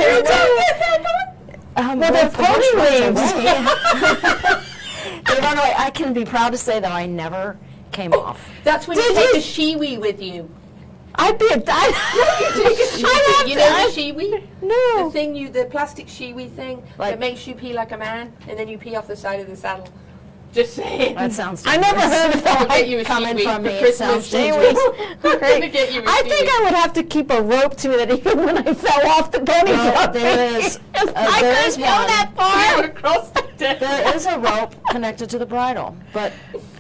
Um, Well, well, the the pony runs leaves. away. they run away. I can be proud to say that I never came oh, off. That's when you take you? the Shewee with you. I'd be a die. You take a Shewee. You know the Shewee? The No. thing you, the plastic Shewee thing Like- that makes you pee like a man, and then you pee off the side of the saddle. Just saying. That sounds. I never dangerous. heard of I'll that. get you a Coming Shewee from for me, it Christmas. sounds dangerous. I'm gonna get you a I think Shewee. I would have to keep a rope to me that even when I fell off the pony Well, dropped there me. is- I uh, there couldn't is go one. that far. across the deck. There is a rope connected to the bridle, but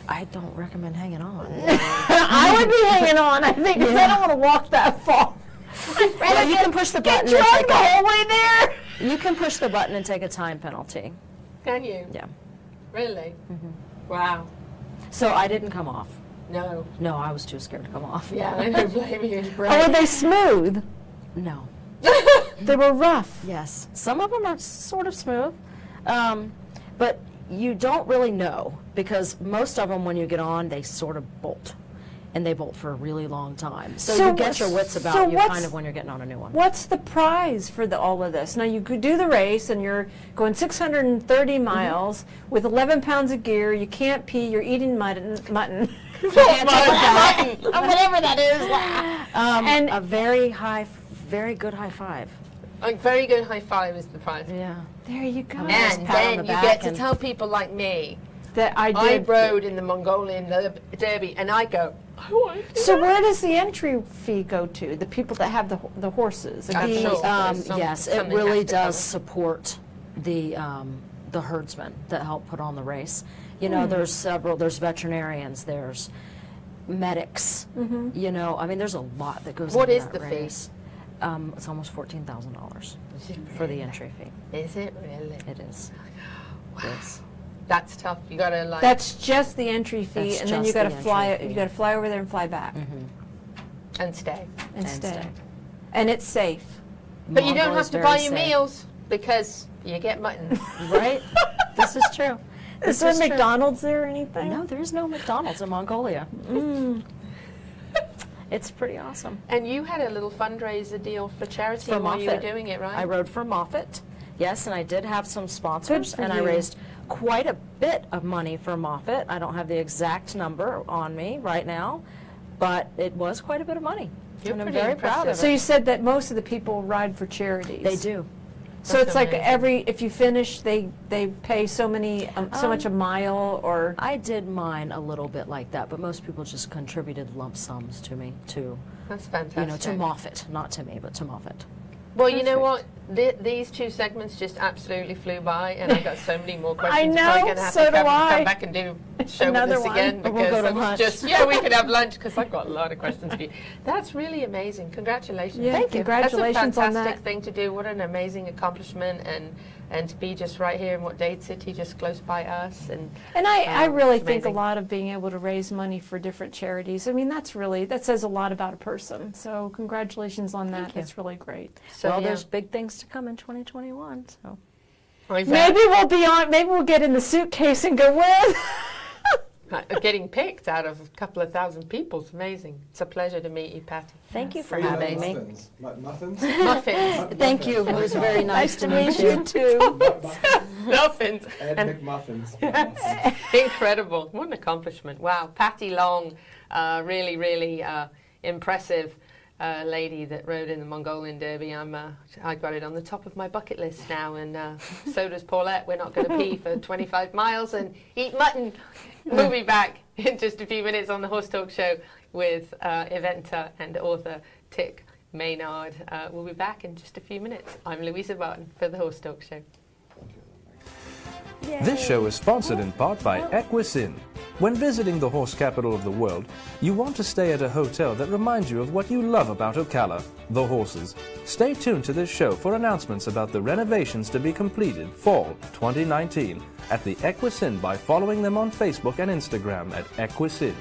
I don't recommend hanging on. I would be hanging on, I think, because I don't want to walk that far. I'd Well, you can push the button and drunk take the a- whole way there. You can push the button and take a time penalty. Can you? Yeah. Really? Mm-hmm. Wow. So I didn't come off. No. No, I was too scared to come off. Yeah, I don't blame you. Or were they smooth? No. They were rough. Yes. Some of them are sort of smooth, um, but you don't really know because most of them, when you get on, they sort of bolt. And they bolt for a really long time. So, So you get your wits about so you kind of when you're getting on a new one. What's the prize for the, all of this? Now you could do the race and you're going 630 Mm-hmm. miles with 11 pounds of gear. You can't pee. You're eating mutton. mutton. Whatever that is. Um, And- a very high, very good high five. A very good high five is the prize. Yeah. There you go. Nice And then the you get to tell people like me, That I I rode in the Mongolian Derby, and I go, I want to So where does the entry fee go to? The people that have the the horses. I'm The, sure um, some- yes, it really does cover. support the um, the herdsmen that help put on the race. You know, there's several. There's veterinarians. There's medics. You know, I mean, there's a lot that goes. Mm-hmm. What into is that the fee? race. Um, it's almost fourteen thousand dollars for the entry fee. Is it really? It is. It is. That's tough. You gotta like. That's just the entry fee, That's and then you just got to the fly. entry You got to fly over there and fly back and stay. and, And stay. stay. and it's safe. But you don't Mongol have is to very buy your safe. meals because you get mutton. Right? this is true. Is This there is true. McDonald's there or anything? No, there is no McDonald's in Mongolia. Mm. it's pretty awesome. and you had a little fundraiser deal for charity For while you were Moffat. doing it, right? I rode for Moffat Yes, and I did have some sponsors, for and I you. raised quite a bit of money for Moffat. I don't have the exact number on me right now, but it was quite a bit of money. You're and I'm pretty very proud of impressive. So you said that most of the people ride for charities. They do. So That's it's like every if you finish, they they pay so many um, so Um, much a mile or. I did mine a little bit like that, but most people just contributed lump sums to me, to That's fantastic. you know, to Moffat, not to me, but to Moffat. Well, you know what? Th- these two segments just absolutely flew by, and I've got so many more questions. I know, Probably gonna have so to do come, I. come back and do show Another with us again We'll because go to was lunch. just yeah, we could have lunch because I've got a lot of questions for you. That's really amazing. Congratulations! Yeah, Thank you. congratulations That's a fantastic thing to do. What an amazing accomplishment, and and to be just right here in what Dade City, just close by us, and And I, I um, really think a lot of being able to raise money for different charities. I mean, that's really that says a lot about a person. So congratulations on that. you. That's really great. So well, yeah. there's big things to come in 2021, so. Is Maybe we'll be on. Maybe we'll get in the suitcase and go with. Uh, getting picked out of a couple of thousand people is amazing. It's a pleasure to meet you, Patti. Thank you for having me. muffins. Mu- Muffins? Muffins, Thank you. It was very nice, to meet you. too. muffins. Ed And- McMuffins. Muffins. Incredible. What an accomplishment. Wow. Patti Long, uh, really, really uh, impressive uh, lady that rode in the Mongolian Derby. I'm, uh, I got it on the top of my bucket list now, and uh, so does Paulette. We're not going to pee for 25 miles and eat mutton. We'll be back in just a few minutes on the Horse Talk Show with uh, eventer and author Tik Maynard. Uh, we'll be back in just a few minutes. I'm Louisa Barton for the Horse Talk Show. This show is sponsored in part by Equus Inn. When visiting the horse capital of the world, you want to stay at a hotel that reminds you of what you love about Ocala, the horses. Stay tuned to this show for announcements about the renovations to be completed fall 2019 at the Equus Inn by following them on Facebook and Instagram at Equus Inn.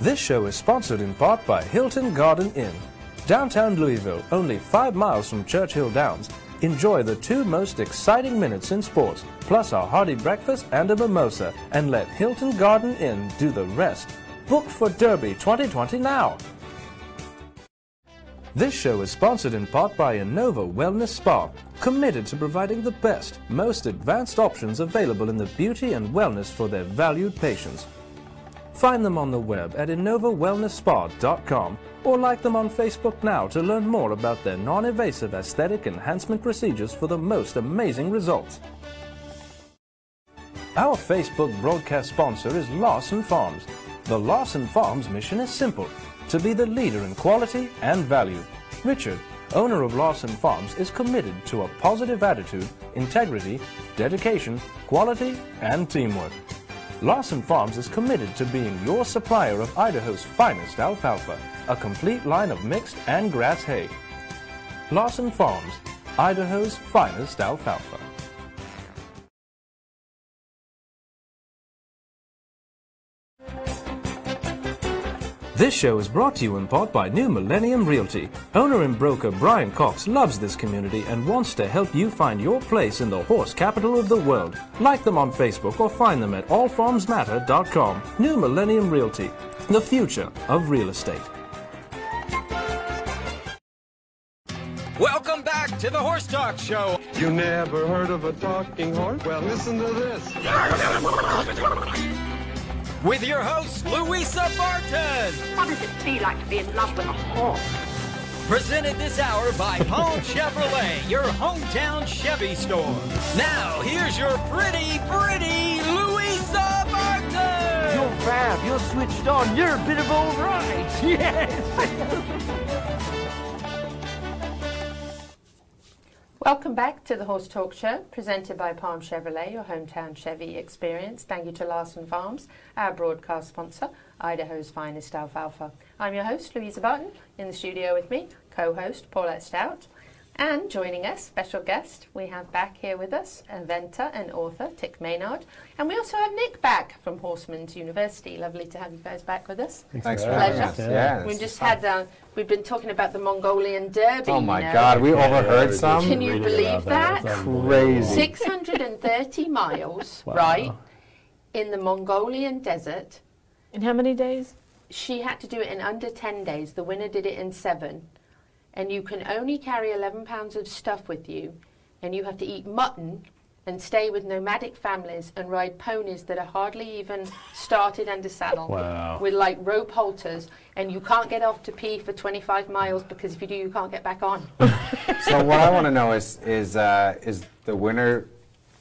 This show is sponsored in part by Hilton Garden Inn. Downtown Louisville, only five miles from Churchill Downs. Enjoy the two most exciting minutes in sports, plus a hearty breakfast and a mimosa, and let Hilton Garden Inn do the rest. Book for Derby 2020 now. This show is sponsored in part by Innova Wellness Spa, committed to providing the best, most advanced options available in the beauty and wellness for their valued patients. Find them on the web at innovawellnessspa.com or like them on Facebook now to learn more about their non-invasive aesthetic enhancement procedures for the most amazing results. Our Facebook broadcast sponsor is Lawson Farms. The Lawson Farms mission is simple, to be the leader in quality and value. Richard, owner of Lawson Farms, is committed to a positive attitude, integrity, dedication, quality, and teamwork. Lawson Farms is committed to being your supplier of Idaho's finest alfalfa, a complete line of mixed and grass hay. Lawson Farms, Idaho's finest alfalfa. This show is brought to you in part by New Millennium Realty. Owner and broker Brian Cox loves this community and wants to help you find your place in the horse capital of the world. Like them on Facebook or find them at allfarmsmatter.com. New Millennium Realty, the future of real estate. Welcome back to the Horse Talk Show. You never heard of a talking horse? Well, listen to this. With your host, Louisa Barton. What does it feel like to be in love with a horse? Presented this hour by Palm Chevrolet, your hometown Chevy store. Now, here's your pretty, pretty Louisa Barton. You're fab. You're switched on. You're a bit of all right. Yes. Welcome back to the Horse Talk Show, presented by Palm Chevrolet, your hometown Chevy experience. Thank you to Larson Farms, our broadcast sponsor, Idaho's finest alfalfa. I'm your host, Louisa Barton. In the studio with me, co-host Paulette Stout. And joining us, special guest, we have back here with us, eventer and author Tik Maynard. And we also have Nick back from Horseman's University. Lovely to have you guys back with us. Thanks for Pleasure. having us. Yeah, we just had, uh, we've been talking about the Mongolian Derby. Oh you my know. God, we overheard some. Can you believe that? Crazy. 630 miles, right, in the Mongolian desert. In how many days? She had to do it in under 10 days. The winner did it in seven. and you can only carry 11 pounds of stuff with you, and you have to eat mutton and stay with nomadic families and ride ponies that are hardly even started under saddle Wow. with like rope halters, and you can't get off to pee for 25 miles because if you do, you can't get back on. So what I want to know is is uh, is the winner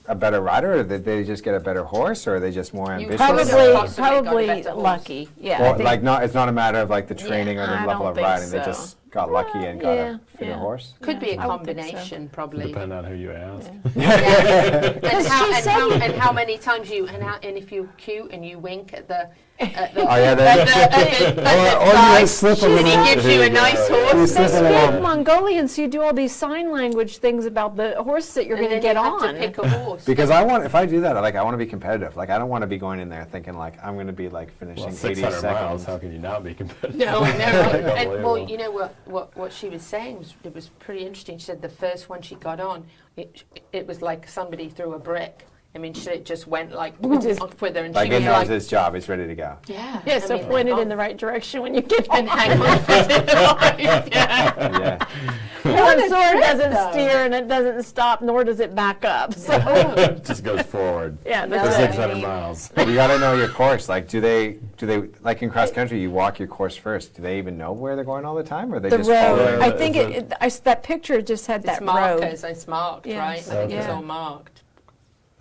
a better rider, or did they just get a better horse, or are they just more ambitious? Probably, Possibly probably lucky. Yeah. I Or like not, it's not a matter of like the training or the I level of think riding. They just got lucky and got yeah, a fitter yeah. horse. Could be a would think so. combination, probably. Depending on who you ask. and, how, and, how, and how many times you and, how, and if you're cute and you wink at the at the, Oh, yeah, at they- the, at the, at Or- or you guy, slip a and he gives you a nice horse. You They speak Mongolian, so you do all these sign language things about the horse that you're and going to get on. pick a horse. Because I want, if I do that, like I want to be competitive. Like I don't want to be going in there thinking like I'm going to be like finishing Well, 80 600 miles, seconds. how can you not be competitive? No, I know. and well, you know what, what, what she was saying was it was pretty interesting. She said the first one she got on, it, it was like somebody threw a brick. I mean, she it just went like Just- off with her, and Like she was knows like, his job. He's ready to go. yeah, yeah, I so mean, point it oh, in the right direction when you get and hang on for dear life, yeah. Yeah. The sword doesn't steer and it doesn't stop, nor does it back up. So It just goes forward yeah, for that's No. it. 600 miles. You got to know your course. Like, do they, do they, like in cross country, you walk your course first. Do they even know where they're going all the time, or are they The just following? road. I the- think is it, it- it, I s that picture just had It's that road. markers. It's marked, Yes. right? I think it's all marked.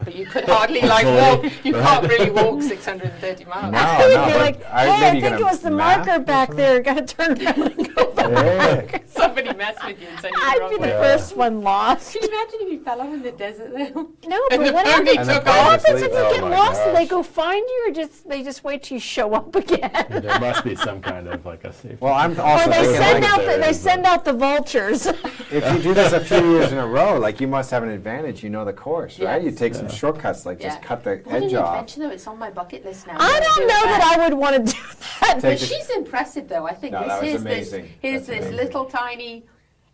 But you could hardly like walk. You can't really walk 630 miles. No, You'd no, be but like, I, hey, I maybe think it was the marker back something? there. Got to turn around and go back. Yeah. Somebody messed with you and sent you the I'd wrong be the. Yeah. first one lost. Can you imagine if you fell off in the desert there? No, And but the what pony happens, And the what off. happens if sleep- you Oh get my lost? Do they go find you, or just they just wait till you show up again? There must be some kind of like a safety. Well, I'm also. Or also they send like, out the, they send out the vultures. if you do this a few years in a row, like you must have an advantage. You know the course, right? You take some shortcuts, like just cut the What an edge off. adventure though! It's on my bucket list now. I don't know that. I would want to do that. Take But she's impressive though. I think No, this that was here's amazing. this here's That's this amazing. little tiny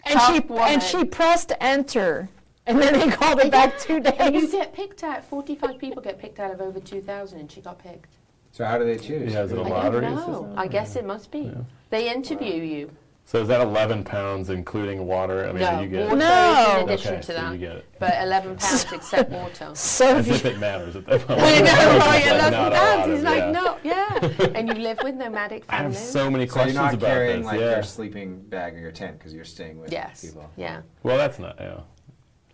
And she woman. and she pressed enter, and then they called it back two And you days. get picked out. Forty-five people get picked out of over two thousand, and she got picked. So how do they choose? Yeah, is it a I lottery don't know. I guess it must be. They interview you. So is that 11 pounds including water? I mean, no, you get water No. is in addition Okay, to so that. you get it. But 11 pounds except water. So As if if it matters at that point. I know, right? It's like 11 a pounds. lot He's of- like, yeah. no, yeah. and you live with nomadic families. I have so many questions So questions you're not about carrying this. like yeah. your sleeping bag or your tent because you're staying with yes. people. Yeah. Well, that's not. Yeah.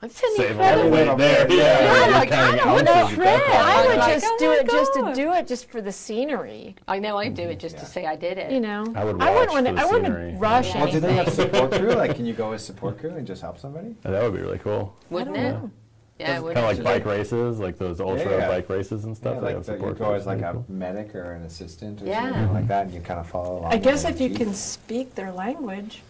It's an Save a incredible. little weight there. Yeah. Yeah, you're like, carrying I don't ounces know, at that point. I would Like, just oh do my it just to God. do it, just for the scenery. I know I do it mm-hmm. just Yeah. to say I did it. You know, I would I watch wouldn't want for to. the I wouldn't scenery. rush Yeah. Well, do they have anything. support crew? Like, can you go as support crew and just help somebody? Yeah, that would be really cool. Wouldn't I it? know. Yeah, it would. Kind of like bike races, like those ultra Yeah. bike races and stuff. Yeah, they like have the, you support go for as like a medic or an assistant or Yeah. something like that, and you kind of follow along. I guess if you the can speak their language.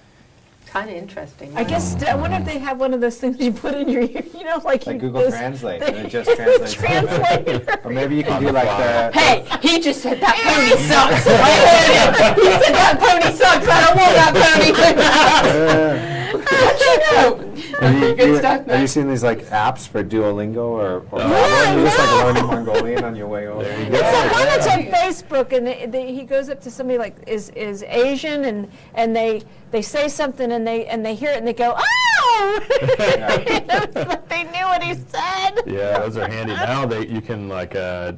Kind of interesting. I guess I wonder if they have one of those things you put in your ear. You know, like, Like you, Google those- Translate, and it just translates. translator. Or maybe you can do like the. Hey, he just said that pony sucks. I heard him. He said that pony sucks. I don't want that pony. How'd you know? Have you, Good you- stuff, have you seen these like apps for Duolingo or, or Yeah, you just like yeah. learning Mongolian on your way over? There you It's go. the one that's on Facebook, and they, they, he goes up to somebody like is is Asian, and and they they say something, and they and they hear it, and they go, oh, It's like they knew what he said. Yeah, those are handy. Now they you can like uh,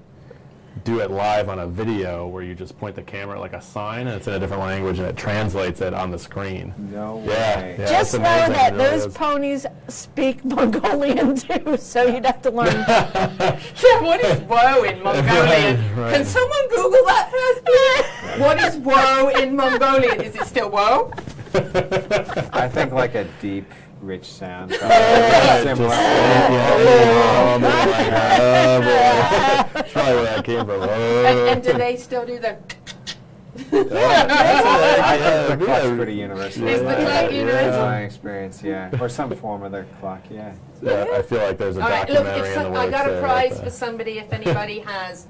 do it live on a video where you just point the camera at like a sign and it's in a different language and it translates it on the screen. No Yeah, way. yeah. Just know that really those is. ponies speak Mongolian too, so you'd have to learn. Yeah, what is woe in Mongolian? Right. Can someone Google that first, please? What is woe in Mongolian? Is it still woe? I think like a deep, rich sound. Similar. Boy, like, boy. That's probably where that came from. And, and do they still do the? I think the Yeah, clock's yeah. pretty universal. Is the That's clock universal? my experience, yeah. Or some form of the clock, yeah. Yeah, I feel like there's a All right, look, documentary if in the some, works I got a there prize about for that. somebody if anybody has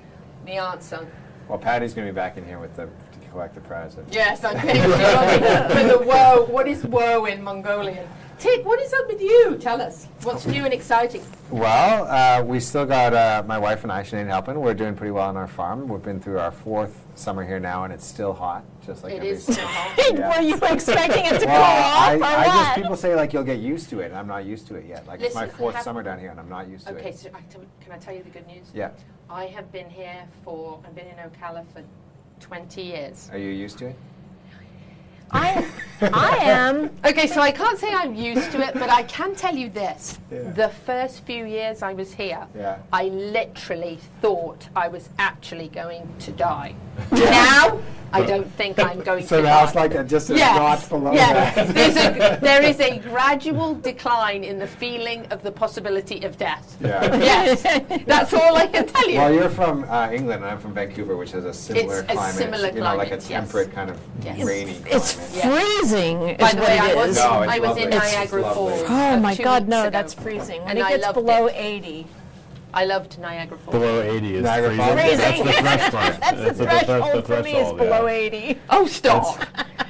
the answer. Well, Patti's going to be back in here with the, to collect the prize. Yes, I'm thinking for the woe. What is woe in Mongolian? Tik, what is up with you? Tell us. What's new and exciting? Well, uh, we still got uh, my wife and I, Sinead, helping. We're doing pretty well on our farm. We've been through our fourth summer here now, and it's still hot, just like It every is summer. still hot. Yeah. Were you expecting it to Well, cool off I, or I just people say like you'll get used to it, and I'm not used to it yet. Like it's my fourth summer down here, and I'm not used to Okay, it. Okay, so I t- can I tell you the good news? Yeah. I have been here for, I've been in Ocala for 20 years. Are you used to it? I, I am. Okay, so I can't say I'm used to it, but I can tell you this. Yeah. The first few years I was here, Yeah. I literally thought I was actually going to die. Now, I don't think I'm going to. So now it's like a, just a Yes, notch below yes. that. There's a, there is a gradual decline in the feeling of the possibility of death. Yeah. Yes, that's all I can tell you. Well, you're from uh, England, and I'm from Vancouver, which has a similar It's a climate. similar you know, like a climate, yes. temperate kind of Yes. rainy It's climate. Freezing. By is the what way, it I was, is. No, it's I was in lovely. It's Niagara lovely. Falls. Oh uh, my two God, weeks no, ago. that's freezing. When And it I gets loved below it. 80. I loved Niagara Falls. Below 80 is Niagara freezing. Falls? That's the Freezing. threshold. That's the That's the thre- threshold for me is below yeah. 80. Oh, stop!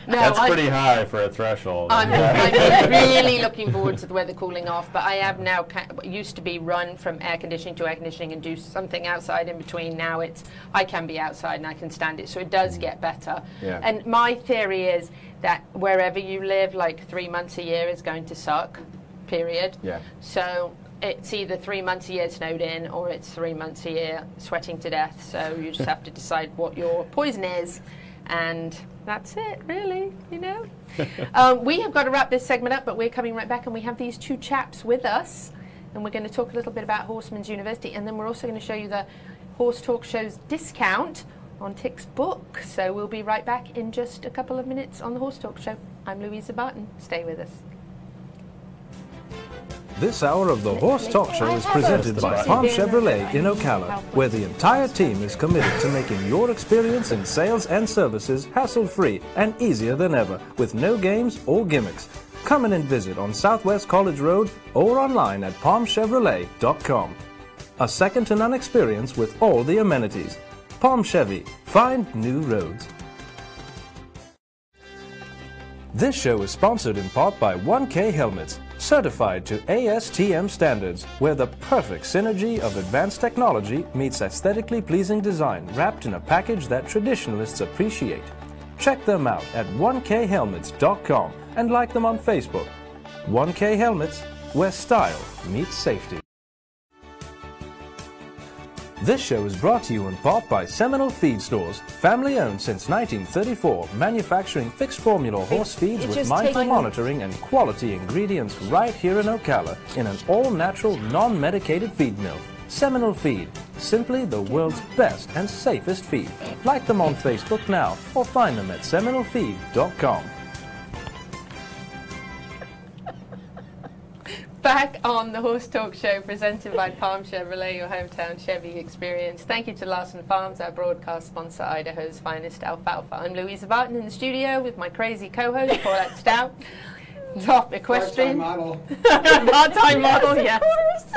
No, That's I, pretty high for a threshold. I'm, I'm really looking forward to the weather cooling off, but I have now used to be run from air conditioning to air conditioning and do something outside in between. Now it's I can be outside and I can stand it, so it does mm. get better. Yeah. And my theory is that wherever you live, like three months a year is going to suck. Period. Yeah. So it's either three months a year snowed in or it's three months a year sweating to death. So you just have to decide what your poison is. And that's it, really, you know? um, we have got to wrap this segment up, but we're coming right back and we have these two chaps with us. And we're going to talk a little bit about Horseman's University. And then we're also going to show you the Horse Talk Show's discount on Tik's book. So we'll be right back in just a couple of minutes on the Horse Talk Show. I'm Louisa Barton. Stay with us. This hour of the Horse Talk Show is presented by Palm Chevrolet in Ocala, where the entire team is committed to making your experience in sales and services hassle-free and easier than ever, with no games or gimmicks. Come in and visit on Southwest College Road or online at palmchevrolet.com. A second to none experience with all the amenities. Palm Chevy, find new roads. This show is sponsored in part by 1K Helmets, certified to ASTM standards, where the perfect synergy of advanced technology meets aesthetically pleasing design wrapped in a package that traditionalists appreciate. Check them out at 1khelmets.com and like them on Facebook. 1K Helmets, where style meets safety. This show is brought to you in part by Seminole Feed Stores, family owned since 1934, manufacturing fixed formula horse feeds it with mindful monitoring and quality ingredients right here in Ocala in an all natural, non medicated feed mill. Seminole Feed, simply the world's best and safest feed. Like them on Facebook now or find them at seminolefeed.com. Back on the Horse Talk Show, presented by Palm Chevrolet, your hometown Chevy experience. Thank you to Larson Farms, our broadcast sponsor, Idaho's finest alfalfa. I'm Louisa Barton in the studio with my crazy co-host, Paulette Stout. Top equestrian. Part-time model, yes.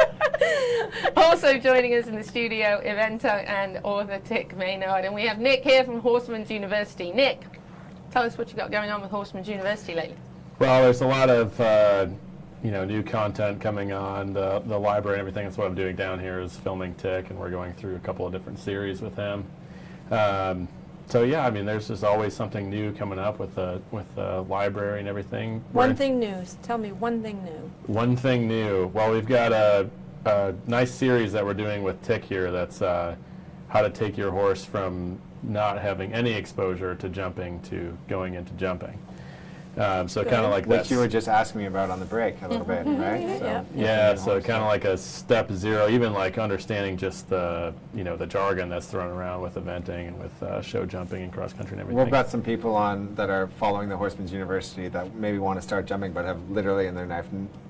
also joining us in the studio, eventer and author Tik Maynard. And we have Nick here from Horseman's University. Nick, tell us what you got going on with Horseman's University lately. Well, there's a lot of uh, you know new content coming on the the library and everything. That's what I'm doing down here is filming Tik, and we're going through a couple of different series with him. Um, so yeah, I mean, there's just always something new coming up with the with the library and everything. One We're- thing new. Tell me one thing new. One thing new. Well, we've got a, a nice series that we're doing with Tik here. That's uh, how to take your horse from not having any exposure to jumping to going into jumping. Um, so kind of like Which you were just asking me about on the break a little bit, right? So, Yeah, so kind of like a step zero, even like understanding just the you know the jargon that's thrown around with eventing and with uh, show jumping and cross country and everything. We've got some people on that are following the Horseman's University that maybe want to start jumping, but have literally in their life,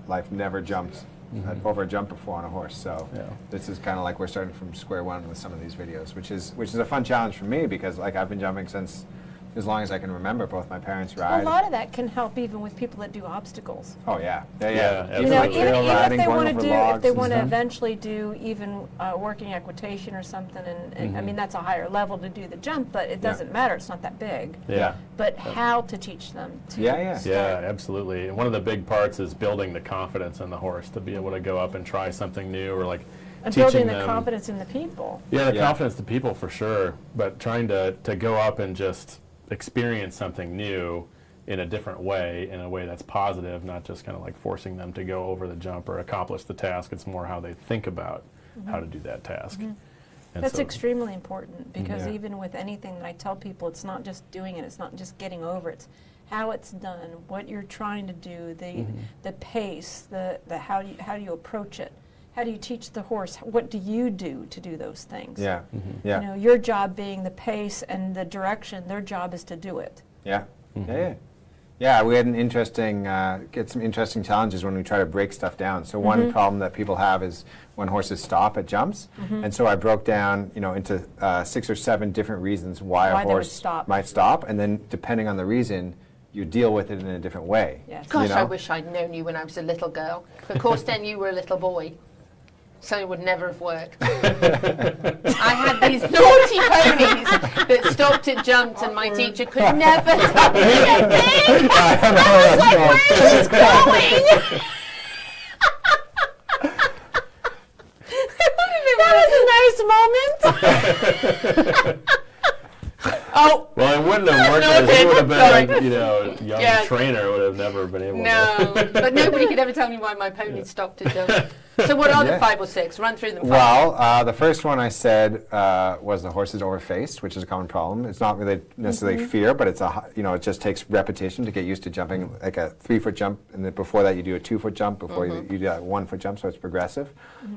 life never jumped uh, over a jump before on a horse. So Yeah. this is kind of like we're starting from square one with some of these videos, which is which is a fun challenge for me because like I've been jumping since as long as I can remember. Both my parents ride. A lot of that can help even with people that do obstacles. Oh yeah, yeah, yeah. Yeah, You know, Absolutely. even, even if they want to do, if they want to eventually do even uh, working equitation or something, and, and I mean that's a higher level to do the jump, but it doesn't matter. It's not that big. Yeah. But how to teach them? To Yeah, yeah. start. Yeah, absolutely. And one of the big parts is building the confidence in the horse to be able to go up and try something new or like And building the them. confidence in the people. Yeah, the Yeah. confidence to people for sure, but trying to, to go up and just experience something new in a different way, in a way that's positive, not just kind of like forcing them to go over the jump or accomplish the task. It's more how they think about how to do that task. Mm-hmm. That's so- extremely important because Yeah. even with anything that I tell people, it's not just doing it, it's not just getting over it, it's how it's done, what you're trying to do, the, Mm-hmm. the pace, the, the how, you, how do you approach it, how do you teach the horse, what do you do to do those things? Yeah, yeah, You know, your job being the pace and the direction, their job is to do it. yeah, yeah, yeah. Yeah, we had an interesting, uh, get some interesting challenges when we try to break stuff down. So Mm-hmm. one problem that people have is when horses stop at jumps, Mm-hmm. and so I broke down, you know, into uh, six or seven different reasons why, Why a horse stop. might stop, and then depending on the reason, you deal with it in a different way. Yes. Gosh, you I wish I'd known you when I was a little girl. Of course, then you were a little boy. So it would never have worked. I had these naughty ponies that stopped at jumps, and my teacher could never tell me anything. I was like, where is this going? that was a nice moment. oh, Well, it wouldn't have worked No, it because you would have didn't. been, you know, young Yeah. trainer would have never been able to. no. But nobody could ever tell me why my pony stopped at jumps. So what are the five or six? Run through them. fast. Well, uh, the first one I said uh, was the horse is overfaced, which is a common problem. It's not really necessarily Mm-hmm. fear, but it's a you know it just takes repetition to get used to jumping like a three foot jump, and then before that you do a two foot jump, before Mm-hmm. you, you do a one foot jump, so it's progressive.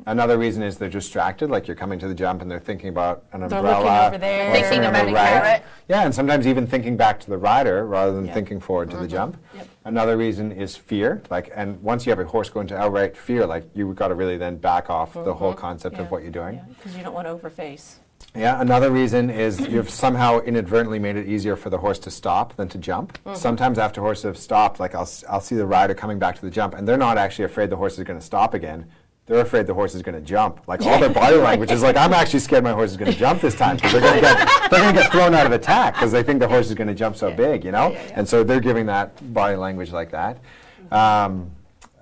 Another reason is they're distracted, like you're coming to the jump and they're thinking about an They're umbrella, over there. Thinking about the a right. carrot. Yeah, and sometimes even thinking back to the rider rather than Yeah. thinking forward to the jump. Yep. Another reason is fear. Like, and once you have a horse go into outright fear, like you've got to really then back off the whole mm-hmm. concept of what you're doing. Because you don't want to overface. Yeah, another reason is you've somehow inadvertently made it easier for the horse to stop than to jump. Mm-hmm. Sometimes after horses have stopped, like I'll, I'll see the rider coming back to the jump, and they're not actually afraid the horse is going to stop again. They're afraid the horse is going to jump. Like all their body language is like, I'm actually scared my horse is going to jump this time because they're going to get they're going to get thrown out of attack because they think the horse is going to jump so big, you know. And so they're giving that body language like that. Um,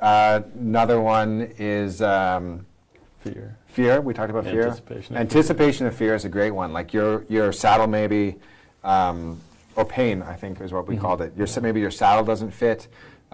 uh, another one is. Um, Fear. Fear. We talked about fear. Anticipation of Anticipation of fear is a great one. Like your your saddle maybe, um, or pain. I think is what we called it. Your sa- maybe your saddle doesn't fit.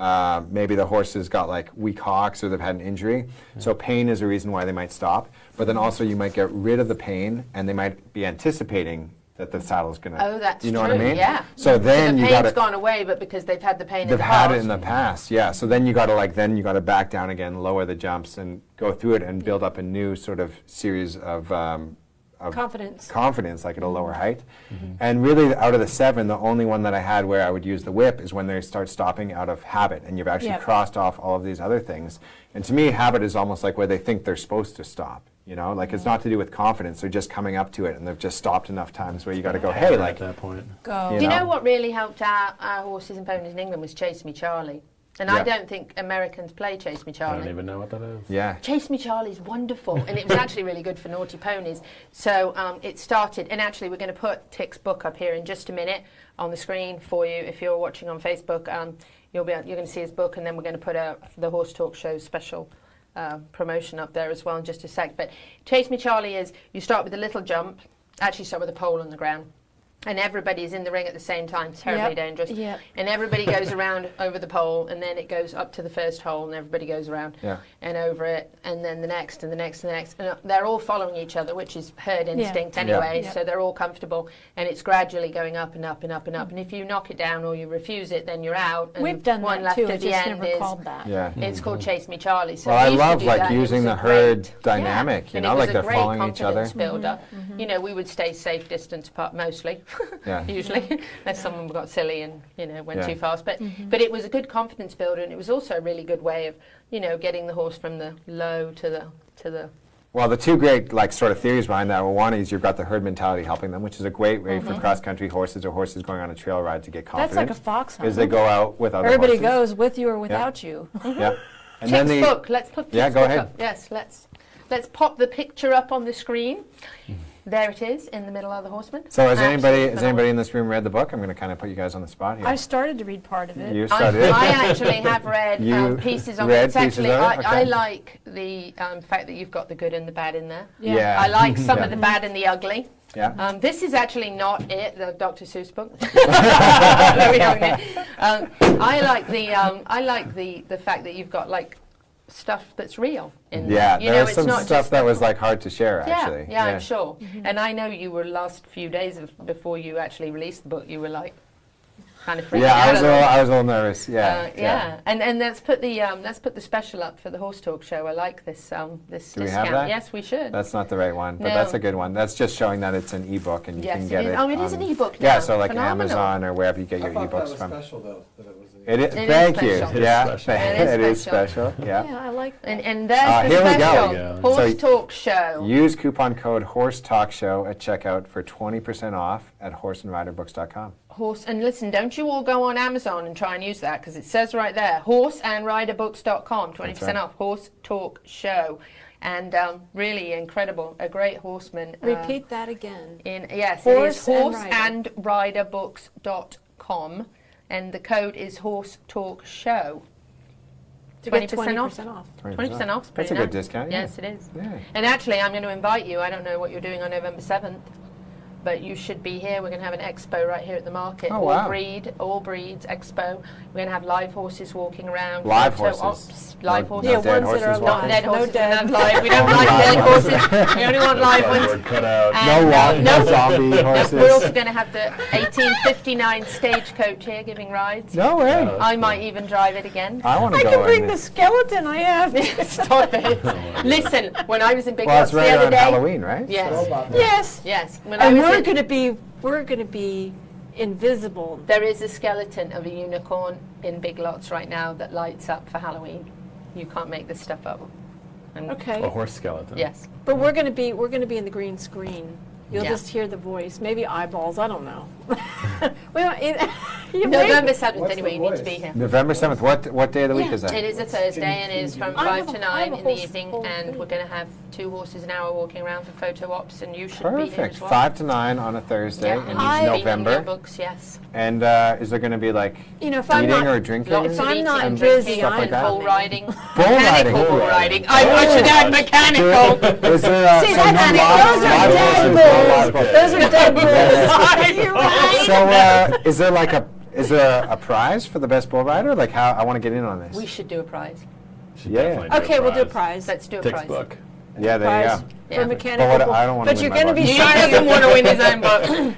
Uh, maybe the horse has got like weak hocks or they've had an injury. So pain is a reason why they might stop. But then also you might get rid of the pain and they might be anticipating that the saddle's gonna. Oh, that's you know true. what I mean? Yeah. So then the you pain's gone away, but because they've had the pain in They've the had past. it in the past, yeah. So then you got to like then you got to back down again, lower the jumps, and go through it and build up a new sort of series of, um, of Confidence. confidence, like at a mm-hmm. lower height. Mm-hmm. And really, out of the seven, the only one that I had where I would use the whip is when they start stopping out of habit, and you've actually Yep. crossed off all of these other things. And to me, habit is almost like where they think they're supposed to stop. You know, like it's mm-hmm. not to do with confidence; they're just coming up to it, and they've just stopped enough times where you got to go, hey, at like that point. Go. You Do you know know? what really helped our, our horses and ponies in England was Chase Me Charlie? And I don't think Americans play Chase Me Charlie. I don't even know what that is. yeah. Chase Me Charlie is wonderful, and it was actually really good for naughty ponies. So um, it started, and actually we're going to put Tik's book up here in just a minute on the screen for you. If you're watching on Facebook, um, you'll be you're going to see his book, and then we're going to put a the Horse Talk Show special. Uh, promotion up there as well in just a sec. But Chase Me Charlie is you start with a little jump, actually start with a pole on the ground, and everybody's in the ring at the same time, terribly Yep. dangerous. Yep. And everybody goes around over the pole, and then it goes up to the first hole, and everybody goes around Yeah. and over it, and then the next, and the next, and the next. And uh, they're all following each other, which is herd instinct anyway, Yeah. so they're all comfortable, and it's gradually going up and up and up and up. And if you knock it down or you refuse it, then you're out. And We've done one that left too. at I the just end never is, called that. Yeah. It's called Chase Me Charlie. So Well, I we used to love like that, using the herd great- dynamic. yeah. You know, like they're following each other. confidence builder. You know, we would stay safe distance apart mostly, Yeah. usually, unless someone got silly and you know went Yeah. too fast. But but it was a good confidence builder, and it was also a really good way of you know getting the horse from the low to the to the Well, the two great like sort of theories behind that. Well, one is you've got the herd mentality helping them, which is a great way for Mhm. cross country horses or horses going on a trail ride to get confidence. That's like a foxhound. Is they go out with other Everybody horses. goes with you or without you. Yeah. And Tik's the book. Let's put Yeah, go ahead. up. Yes, let's let's pop the picture up on the screen. There it is in the middle of the horseman. So has anybody has phenomenal. anybody in this room read the book? I'm going to kind of put you guys on the spot here. I started to read part of it. You I, started it. I actually have read um, pieces on read it. It's actually, of I, it? I Okay. like the um, fact that you've got the good and the bad in there. Yeah. Yeah. I like some Yeah. of the bad and the ugly. Yeah. Um, this is actually not it, the Dr. Seuss book. There we um, I like the um, I like the the fact that you've got like stuff that's real in Yeah, there. You know, there's it's some not stuff that was like hard to share yeah, actually. yeah, I'm sure. And I know you were last few days of, before you actually released the book. You were like kind of freaking Yeah, out. I was a little little. I was a little nervous. Yeah. Uh, yeah. and and let's put the um, let's put the special up for the horse talk show. I like this um, this Do we discount. have that? Yes, we should. That's not the right one, but No. that's a good one. That's just showing that it's an ebook and you Yes, can get is. it. Oh, it is on- an ebook Yeah, so like Phenomenal. Amazon or wherever you get I your thought that ebooks was from. special though. That it was an It is, It is thank you. special. Yeah, It is it is special. special. Yeah. Yeah, I like that. And, and there's Uh, the here we go. special we go. horse So talk show. Use coupon code Horse Talk Show at checkout for 20% off at horseandriderbooks.com. Horse and listen, don't you all go on Amazon and try and use that because it says right there, horseandriderbooks.com, 20% right. off Horse Talk Show. And um, really incredible, a great horseman. uh, Repeat that again. In yes, Horse it and is Rider. horseandriderbooks.com, and the code is Horse Talk Show. To 20% off. 20% off. 20% off. is pretty That's a good nice. discount, yeah. Yes, it is. Yeah. And actually, I'm going to invite you. I don't know what you're doing on November 7th, but you should be here. We're going to have an expo right here at the market. Oh, all wow. breed, all breeds expo. We're going to have live horses walking around. Live horses. Ops, live No- horses. no Yeah, dead ones that are Not walking. dead No horses. dead. Not live. We don't like live dead horses. horses. we only want live ones. Cardboard cutout. And, No uh, walk- no zombie no, horses. We're also going to have the 1859 stagecoach here giving rides. No way. I might even drive it again. I want to I go can bring the skeleton I have. Stop it. Listen, when I was in Big well, Lots it's right the other day. Halloween, right? Yes. yes. Yes. When I And was we're going to be we're going to be invisible. There is a skeleton of a unicorn in Big Lots right now that lights up for Halloween. You can't make this stuff up. And Okay. A horse skeleton. Yes. But we're going to be we're going to be in the green screen. You'll Yeah. just hear the voice, maybe eyeballs. I don't know. we don't, it, you November 7th, anyway, you need to be here. November 7th. What what day of the week is that? It is a Thursday and it is from I 5 to a- I have 9 a in the evening, and thing. we're going to have two horses an hour walking around for photo ops, and you should be here Perfect. as well. Five to nine on a Thursday Yeah, in and you should be reading November. your books, yes. And uh, is there going to be like You know, if I'm eating not- or drinking? If I'm not and busy, drinking Stuff like and that? bull riding. Bull riding. Mechanical bull Bull riding. I, I should add mechanical. Is there uh, See, so that's- those are live dead bulls. no live horses. Those are dead bulls. So uh, is there like a is there a prize for the best bull rider? Like how I want to get in on this. We should do a prize. Should Yeah. definitely do Okay, we'll do a prize. prize. Let's do a Tik's prize. book. yeah, there you go. Yeah. for mechanical. But what- I don't wanna But win you're my going to book. be He shining. doesn't want to win his own book.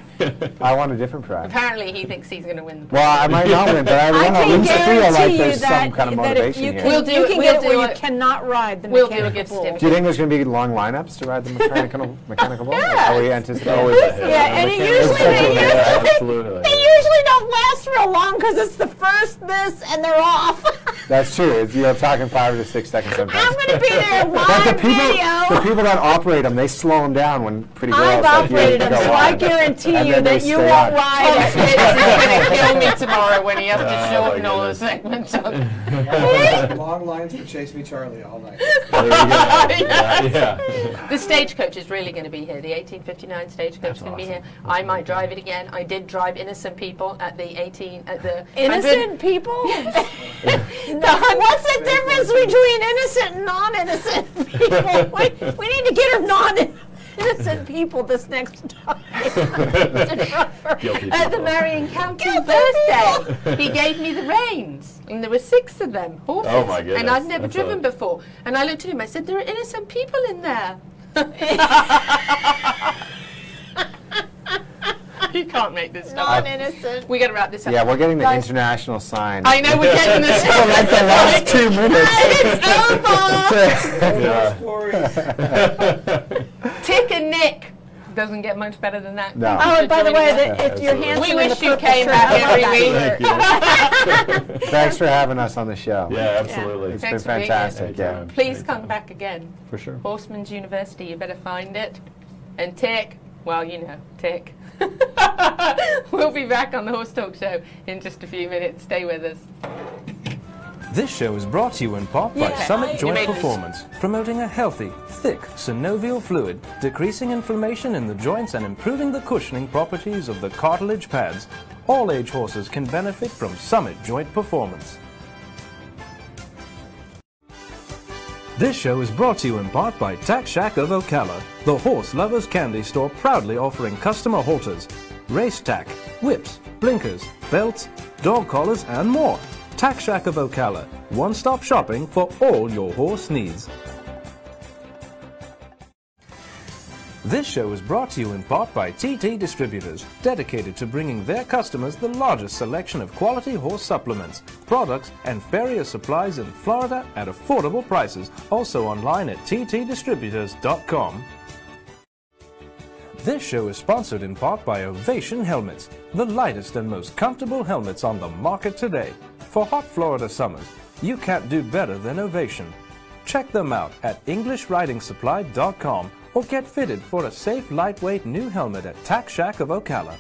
I want a different prize. Apparently, he thinks he's going to win the book. Well, I might not win, but I I want to at can least feel guarantee like you there's that, some kind of that if motivation you here. can, We'll do you it- can we'll get it do where you it. cannot ride the We'll do a mechanical good bull. Do you think there's going to be long lineups to ride the mechanical mechanical bull? Yeah. Are we anticipating? Always a. Yeah, and it usually- bull. they Yeah, usually- Absolutely. They usually don't last real long because it's the first this and they're off. That's true. It's, you're talking five to six seconds sometimes. I'm going to be there But the people, video. the people that operate them, they slow them down when pretty girls I've like you operated them, go so I on. guarantee And you then they that you stay won't on. ride This it. is going to kill me tomorrow when he has to Oh, my shorten all the goodness. segments. Long lines for Chase Me Charlie all night. There you go. yeah, yeah. The stagecoach is really going to be here. The 1859 stagecoach is going to be here. I might drive it again. I did drive innocent people at the 18 at the Innocent people? What's the difference between innocent and non-innocent people? We, we need to get her non-innocent people this next time. At the. Marion County Guilty birthday, he gave me the reins, and there were six of them horses. Oh, my And. I'd never That's driven a- before. And I looked at him. I said, "There are innocent people in there." you can't make this stuff. up. Non-innocent. We got to wrap this up. Yeah, we're getting the Guys, international sign. I know we're getting this. For like the last two minutes. it's over. Yeah. Stories. Tik and Nick. doesn't get much better than that. No. Oh, and by the way, the, if you're absolutely. We wish you purple came shirt, back every week. Thank you. Thanks for having us on the show. Yeah, absolutely. It's Thanks been for being here. fantastic. Yeah. Please Anytime. come back again. For sure. Horseman's University, you better find it. And Tik, well, you know, Tik. we'll be back on the Horse Talk Show in just a few minutes. Stay with us. This show is brought to you in part by Yeah, Summit I- Joint you made this. Performance, promoting a healthy, thick synovial fluid, decreasing inflammation in the joints and improving the cushioning properties of the cartilage pads. All age horses can benefit from Summit Joint Performance. This show is brought to you in part by Tack Shack of Ocala, the horse lovers candy store proudly offering customer halters, race tack, whips, blinkers, belts, dog collars, and more. Tack Shack of Ocala, one-stop shopping for all your horse needs. This show is brought to you in part by TT Distributors, dedicated to bringing their customers the largest selection of quality horse supplements, products, and farrier supplies in Florida at affordable prices. Also online at ttdistributors.com. This show is sponsored in part by Ovation Helmets, the lightest and most comfortable helmets on the market today. For hot Florida summers, you can't do better than Ovation. Check them out at EnglishRidingSupply.com or get fitted for a safe, lightweight new helmet at Tack Shack of Ocala.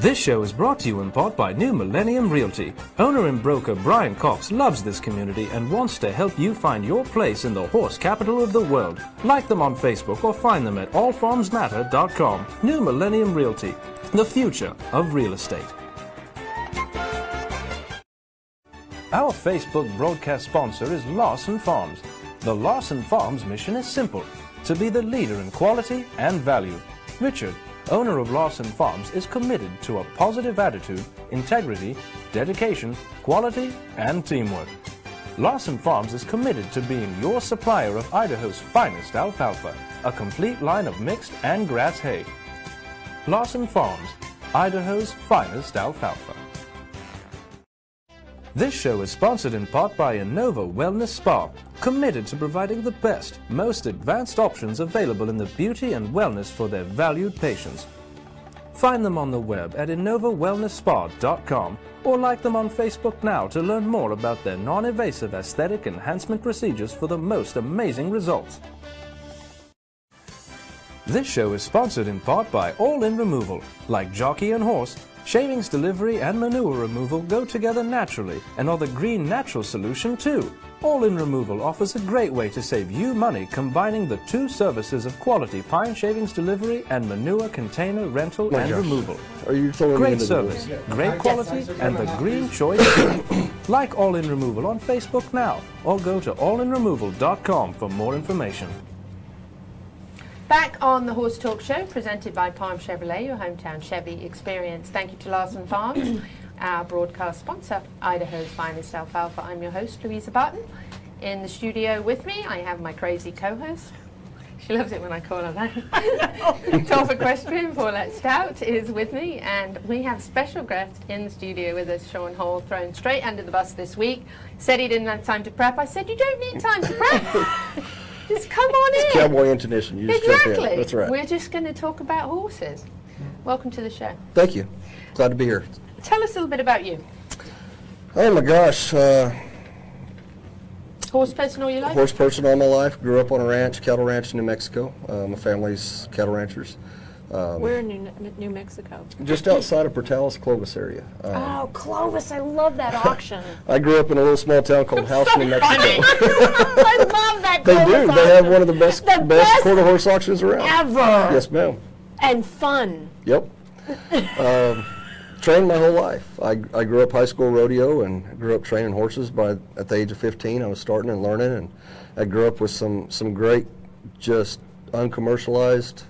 This show is brought to you in part by New Millennium Realty. Owner and broker Brian Cox loves this community and wants to help you find your place in the horse capital of the world. Like them on Facebook or find them at allfarmsmatter.com. New Millennium Realty, the future of real estate. Our Facebook broadcast sponsor is Lawson Farms. The Lawson Farms mission is simple to be the leader in quality and value. Richard, owner of Lawson Farms, is committed to a positive attitude, integrity, dedication, quality, and teamwork. Lawson Farms is committed to being your supplier of Idaho's finest alfalfa, a complete line of mixed and grass hay. Lawson Farms, Idaho's finest alfalfa. This show is sponsored in part by Innova Wellness Spa, committed to providing the best, most advanced options available in the beauty and wellness for their valued patients. Find them on the web at innovawellnessspa.com or like them on Facebook now to learn more about their non-invasive aesthetic enhancement procedures for the most amazing results. This show is sponsored in part by All In Removal. Like jockey and horse, shavings delivery and manure removal go together naturally and are the green natural solution too. All In Removal offers a great way to save you money combining the two services of quality pine shavings delivery and manure container rental My and gosh. removal. Are you Great service, great quality, and the green choice. like All In Removal on Facebook now or go to allinremoval.com for more information. Back on the Horse Talk Show, presented by Palm Chevrolet, your hometown Chevy experience. Thank you to Larson Farms, our broadcast sponsor, Idaho's finest alfalfa. I'm your host, Louisa Barton. In the studio with me, I have my crazy co-host. She loves it when I call her that. Top equestrian, Paulette Stout, is with me, and we have special guest in the studio with us, Shawn Hall, thrown straight under the bus this week. Said he didn't have time to prep. I said, you don't need time to prep. Just come on in. Cowboy intonation. You just jump Exactly. in. That's right. We're just going to talk about horses. Welcome to the show. Thank you. Glad to be here. Tell us a little bit about you. Oh my gosh. Uh, Horse person all your life? horse person all my life. Grew up on a ranch, cattle ranch in New Mexico. Uh, my family's cattle ranchers. Um, We're in New, New Mexico. just outside of Portales, Clovis area. Um, Oh, Clovis, I love that auction. I grew up in a little small town called House, New Mexico. I love that They do. Clovis They have one of the best The best, best quarter horse auctions around. ever. Yes, ma'am. And fun. Yep. um, trained my whole life. I, I grew up high school rodeo and grew up training horses. By at the age of 15, I was starting and learning, and I grew up with some some great, just uncommercialized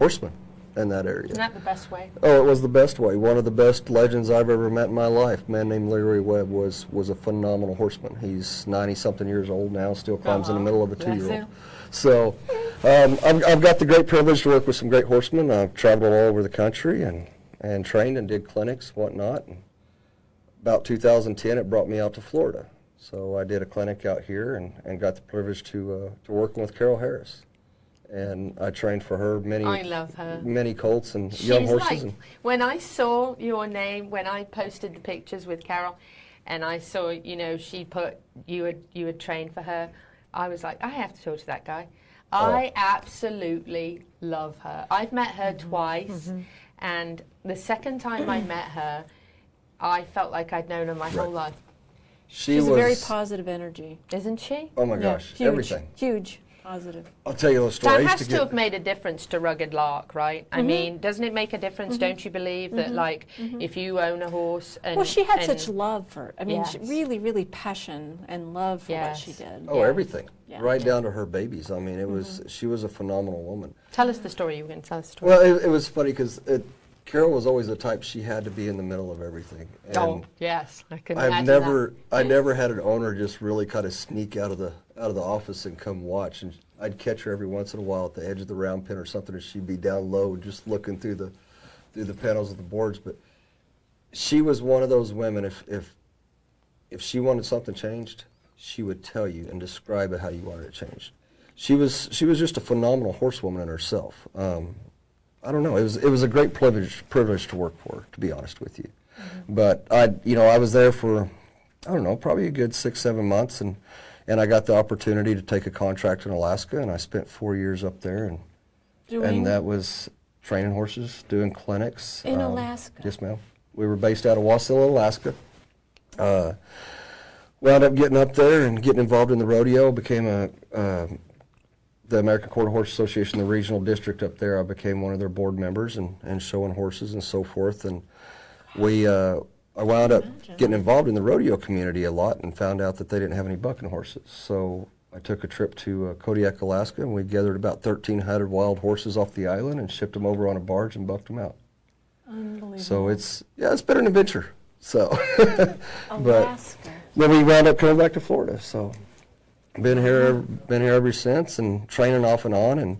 horsemen in that area. Isn't that the best way? Oh, it was the best way. One of the best legends I've ever met in my life. A man named Larry Webb was was a phenomenal horseman. He's 90 something years old now, still climbs in the middle of a two year old. So um, I've, I've got the great privilege to work with some great horsemen. I've traveled all over the country and, and trained and did clinics, whatnot. And about 2010, it brought me out to Florida. So I did a clinic out here and, and got the privilege to uh, to working with Carol Harris, and I trained for her many I love her. many colts and young horses. like, and when I saw your name, when I posted the pictures with Carol, and I saw, you know, she put you had you had trained for her, I was like, I have to talk to that guy. Oh. I absolutely love her. I've met her Mm-hmm. twice, and the second time I met her, I felt like I'd known her my whole life. she She's was a very positive energy. Isn't she? oh my Yeah, gosh, huge, everything. Huge, positive. I'll tell you a story. That has to to, have made a difference to Rugged Lark, right? I Mhm. mean, doesn't it make a difference? Mhm. Don't you believe that, Mhm. like, Mhm. if you own a horse and well, she had such love for. I mean, she Yes. really, really passion and love for what she did. Oh, everything, Yeah. right down to her babies. I mean, it was she was a phenomenal woman. Tell us the story. You were going to tell us the story. Well, it, it was funny because Carol was always the type she had to be in the middle of everything. oh, And yes, I can I've imagine never, I never had an owner just really kind of sneak out of the out of the office and come watch. And I'd catch her every once in a while at the edge of the round pen or something, and she'd be down low just looking through the through the panels of the boards. But she was one of those women. If if if she wanted something changed, she would tell you and describe it how you wanted it changed. She was she was just a phenomenal horsewoman in herself. Um, I don't know. It was it was a great privilege privilege to work for, to be honest with you. But I, you know, I was there for, I don't know, probably a good six seven months, and and I got the opportunity to take a contract in Alaska, and I spent four years up there, and Doing- and that was training horses, doing clinics In um, Alaska? Yes, ma'am. We were based out of Wasilla, Alaska. Uh, wound up getting up there and getting involved in the rodeo. Became a uh, the American Quarter Horse Association, the regional district up there. I became one of their board members and, and showing horses and so forth. And we uh, I wound up getting involved in the rodeo community a lot and found out that they didn't have any bucking horses. So I took a trip to uh, Kodiak, Alaska, and we gathered about 1,300 wild horses off the island and shipped them over on a barge and bucked them out. Unbelievable. So it's yeah, it's been an adventure. So, but then we wound up coming back to Florida. So, been here, been here ever since, and training off and on, and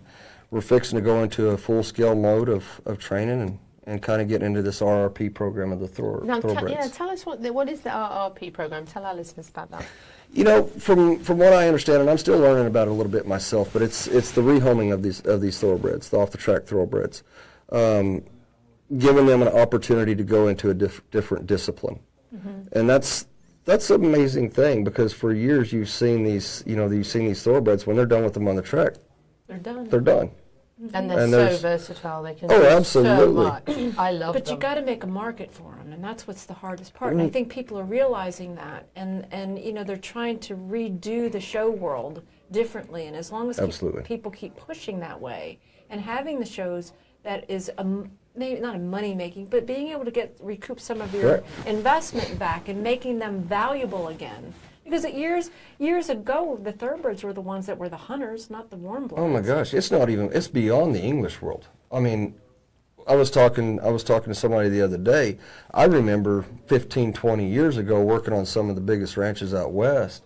we're fixing to go into a full scale mode of, of training and, and kind of getting into this RRP program of the thor- Now, thoroughbreds. yeah, tell us what the, what is the RRP program? Tell our listeners about that. You know, from from what I understand, and I'm still learning about it a little bit myself, but it's it's the rehoming of these of these thoroughbreds, the off the track thoroughbreds, um, giving them an opportunity to go into a diff- different discipline, and that's that's an amazing thing because for years you've seen these you know you've seen these thoroughbreds when they're done with them on the track, They're done. they're done. And they're And so versatile. They can Oh, do absolutely. so much. I love But them. But you got to make a market for them, and that's what's the hardest part. And I Mm. think people are realizing that, and and you know they're trying to redo the show world differently. And as long as keep- Absolutely. people keep pushing that way and having the shows that is a m- maybe not a money making, but being able to get recoup some of your Correct. investment back and making them valuable again. Because years years ago, the thoroughbreds were the ones that were the hunters, not the warm bloods. Oh my gosh, it's not even it's beyond the English world. I mean, I was talking I was talking to somebody the other day. I remember 15 20 years ago working on some of the biggest ranches out west.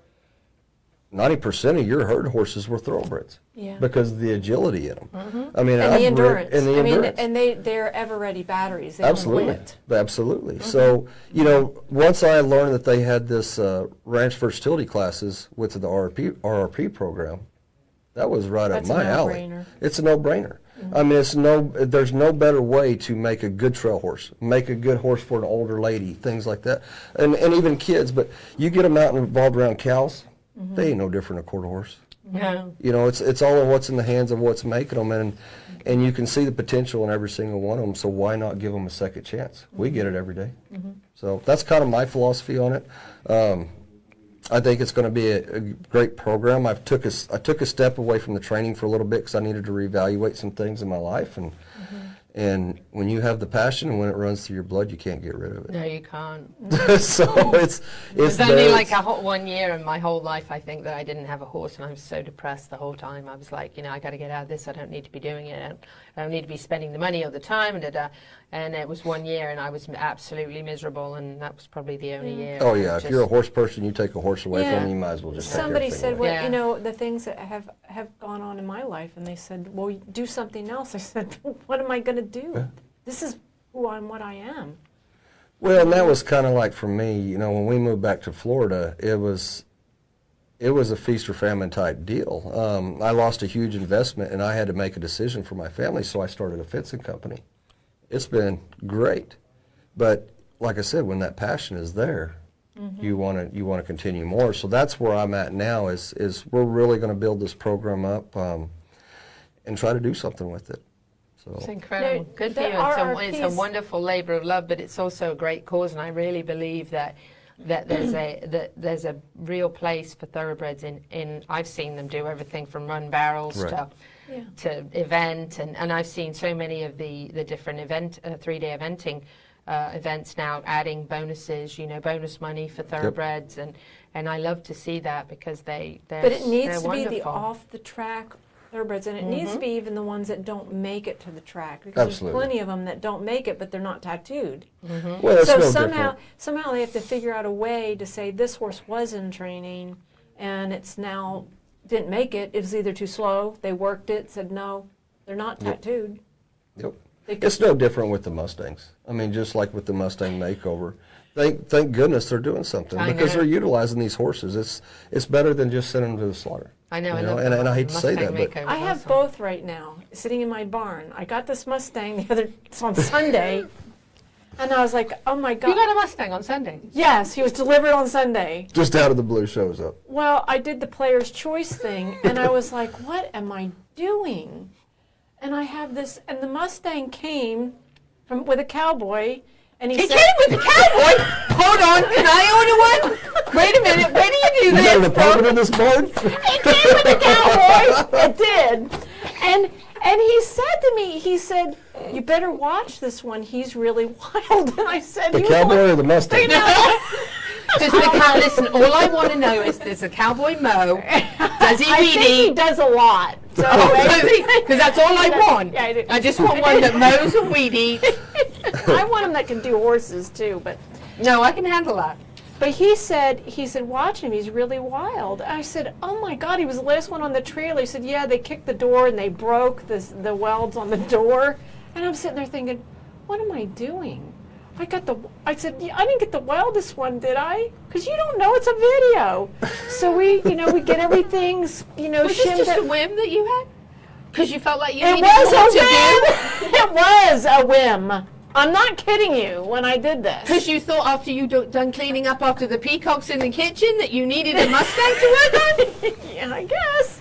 90% of your herd horses were thoroughbreds. Yeah. Because of the agility in them. Mhm. I mean, and I've the endurance. and the I mean, endurance. and they they're ever ready batteries. They Absolutely, absolutely. So you know, once I learned that they had this uh, ranch versatility classes with the RRP RRP program, that was right That's up my alley. no-brainer. It's a no-brainer. I mean, it's no. There's no better way to make a good trail horse, make a good horse for an older lady, things like that, and and even kids. But you get them out and involved around cows, they ain't no different than a quarter horse. No. You know, it's it's all in what's in the hands of what's making them, and and you can see the potential in every single one of them. So why not give them a second chance? We get it every day. So that's kind of my philosophy on it. Um, I think it's going to be a, a great program. I've took a, s- I took a step away from the training for a little bit because I needed to reevaluate some things in my life, and and when you have the passion and when it runs through your blood, you can't get rid of it. No, you can't. so it's it's only like a hot one year in my whole life, I think, that I didn't have a horse, and I was so depressed the whole time. I was like, you know, I got to get out of this. I don't need to be doing it. I don't, I don't need to be spending the money all the time. And, da, da. And it was one year, and I was absolutely miserable, and that was probably the only year. Oh yeah, if just- you're a horse person, you take a horse away Yeah. from you, you might as well just Somebody everything said, away. well, Yeah. you know, the things that have have gone on in my life, and they said, well, do something else. I said, what am I going to do? This is who I'm, what I am. Well, and that was kind of like for me, you know, when we moved back to Florida, it was it was a feast or famine type deal. Um, I lost a huge investment, and I had to make a decision for my family, so I started a fencing company. It's been great, but like I said, when that passion is there, you want to you want to continue more. So that's where I'm at now. Is is we're really going to build this program up um, and try to do something with it. So It's incredible. There- Good for you. It's a, it's a wonderful labor of love, but it's also a great cause, and I really believe that that there's a that there's a real place for thoroughbreds in, in I've seen them do everything from run barrels Right. to Yeah. to event and, and I've seen so many of the, the different event uh, three day eventing uh, events now adding bonuses you know bonus money for thoroughbreds and and I love to see that because they they're But it needs they're to be the off the track thoroughbreds, and it needs to Mhm. be even the ones that don't make it to the track because Absolutely. there's plenty of them that don't make it, but they're not tattooed. Mm-hmm. Well, it's so no somehow, different. somehow they have to figure out a way to say this horse was in training, and it's now didn't make it. It was either too slow. They worked it, said no, they're not Yep. tattooed. Yep. They It's no different with the Mustangs. I mean, just like with the Mustang makeover. Thank, thank goodness they're doing something I because know. they're utilizing these horses. It's it's better than just sending them to the slaughter. I know, You I know, and, the and I hate to say Mustang that, but makeover. I have awesome. both right now, sitting in my barn. I got this Mustang the other it's on Sunday, and I was like, oh my god. You got a Mustang on Sunday. Yes, he was delivered on Sunday. just out of the blue shows up. Well, I did the player's choice thing, and I was like, what am I doing? And I have this, and the Mustang came from with a cowboy, and he, He said, came with a cowboy. Hold on, can I order one? Wait a minute. Where do you do You this? got an apartment in this barn? It came with a cowboy. It did. And and he said to me, he said, "You better watch this one. He's really wild." And I said, The "He was cowboy like- or the Mustang? Does the cow, listen, all I want to know is does the cowboy mow? Does he I weed think he does a lot. Oh, so Because that's all I want. Yeah, I do. I just want one that mows and weed eats. I want him that can do horses too, but No, I can handle that. But he said, he said, watch him. He's really wild. I said, oh my God, he was the last one on the trailer. He said, yeah, they kicked the door and they broke the, the welds on the door. And I'm sitting there thinking, what am I doing? I got the, I said, "Yeah, I didn't get the wildest one, did I? Because you don't know it's a video. so we, you know, we get everything, s- you know, Was this just a whim that you had? Because you felt like you It needed was more a whim. it was a whim. I'm not kidding you when I did this. Because you thought after you do, done cleaning up after the peacocks in the kitchen that you needed a Mustang to work on? yeah, I guess.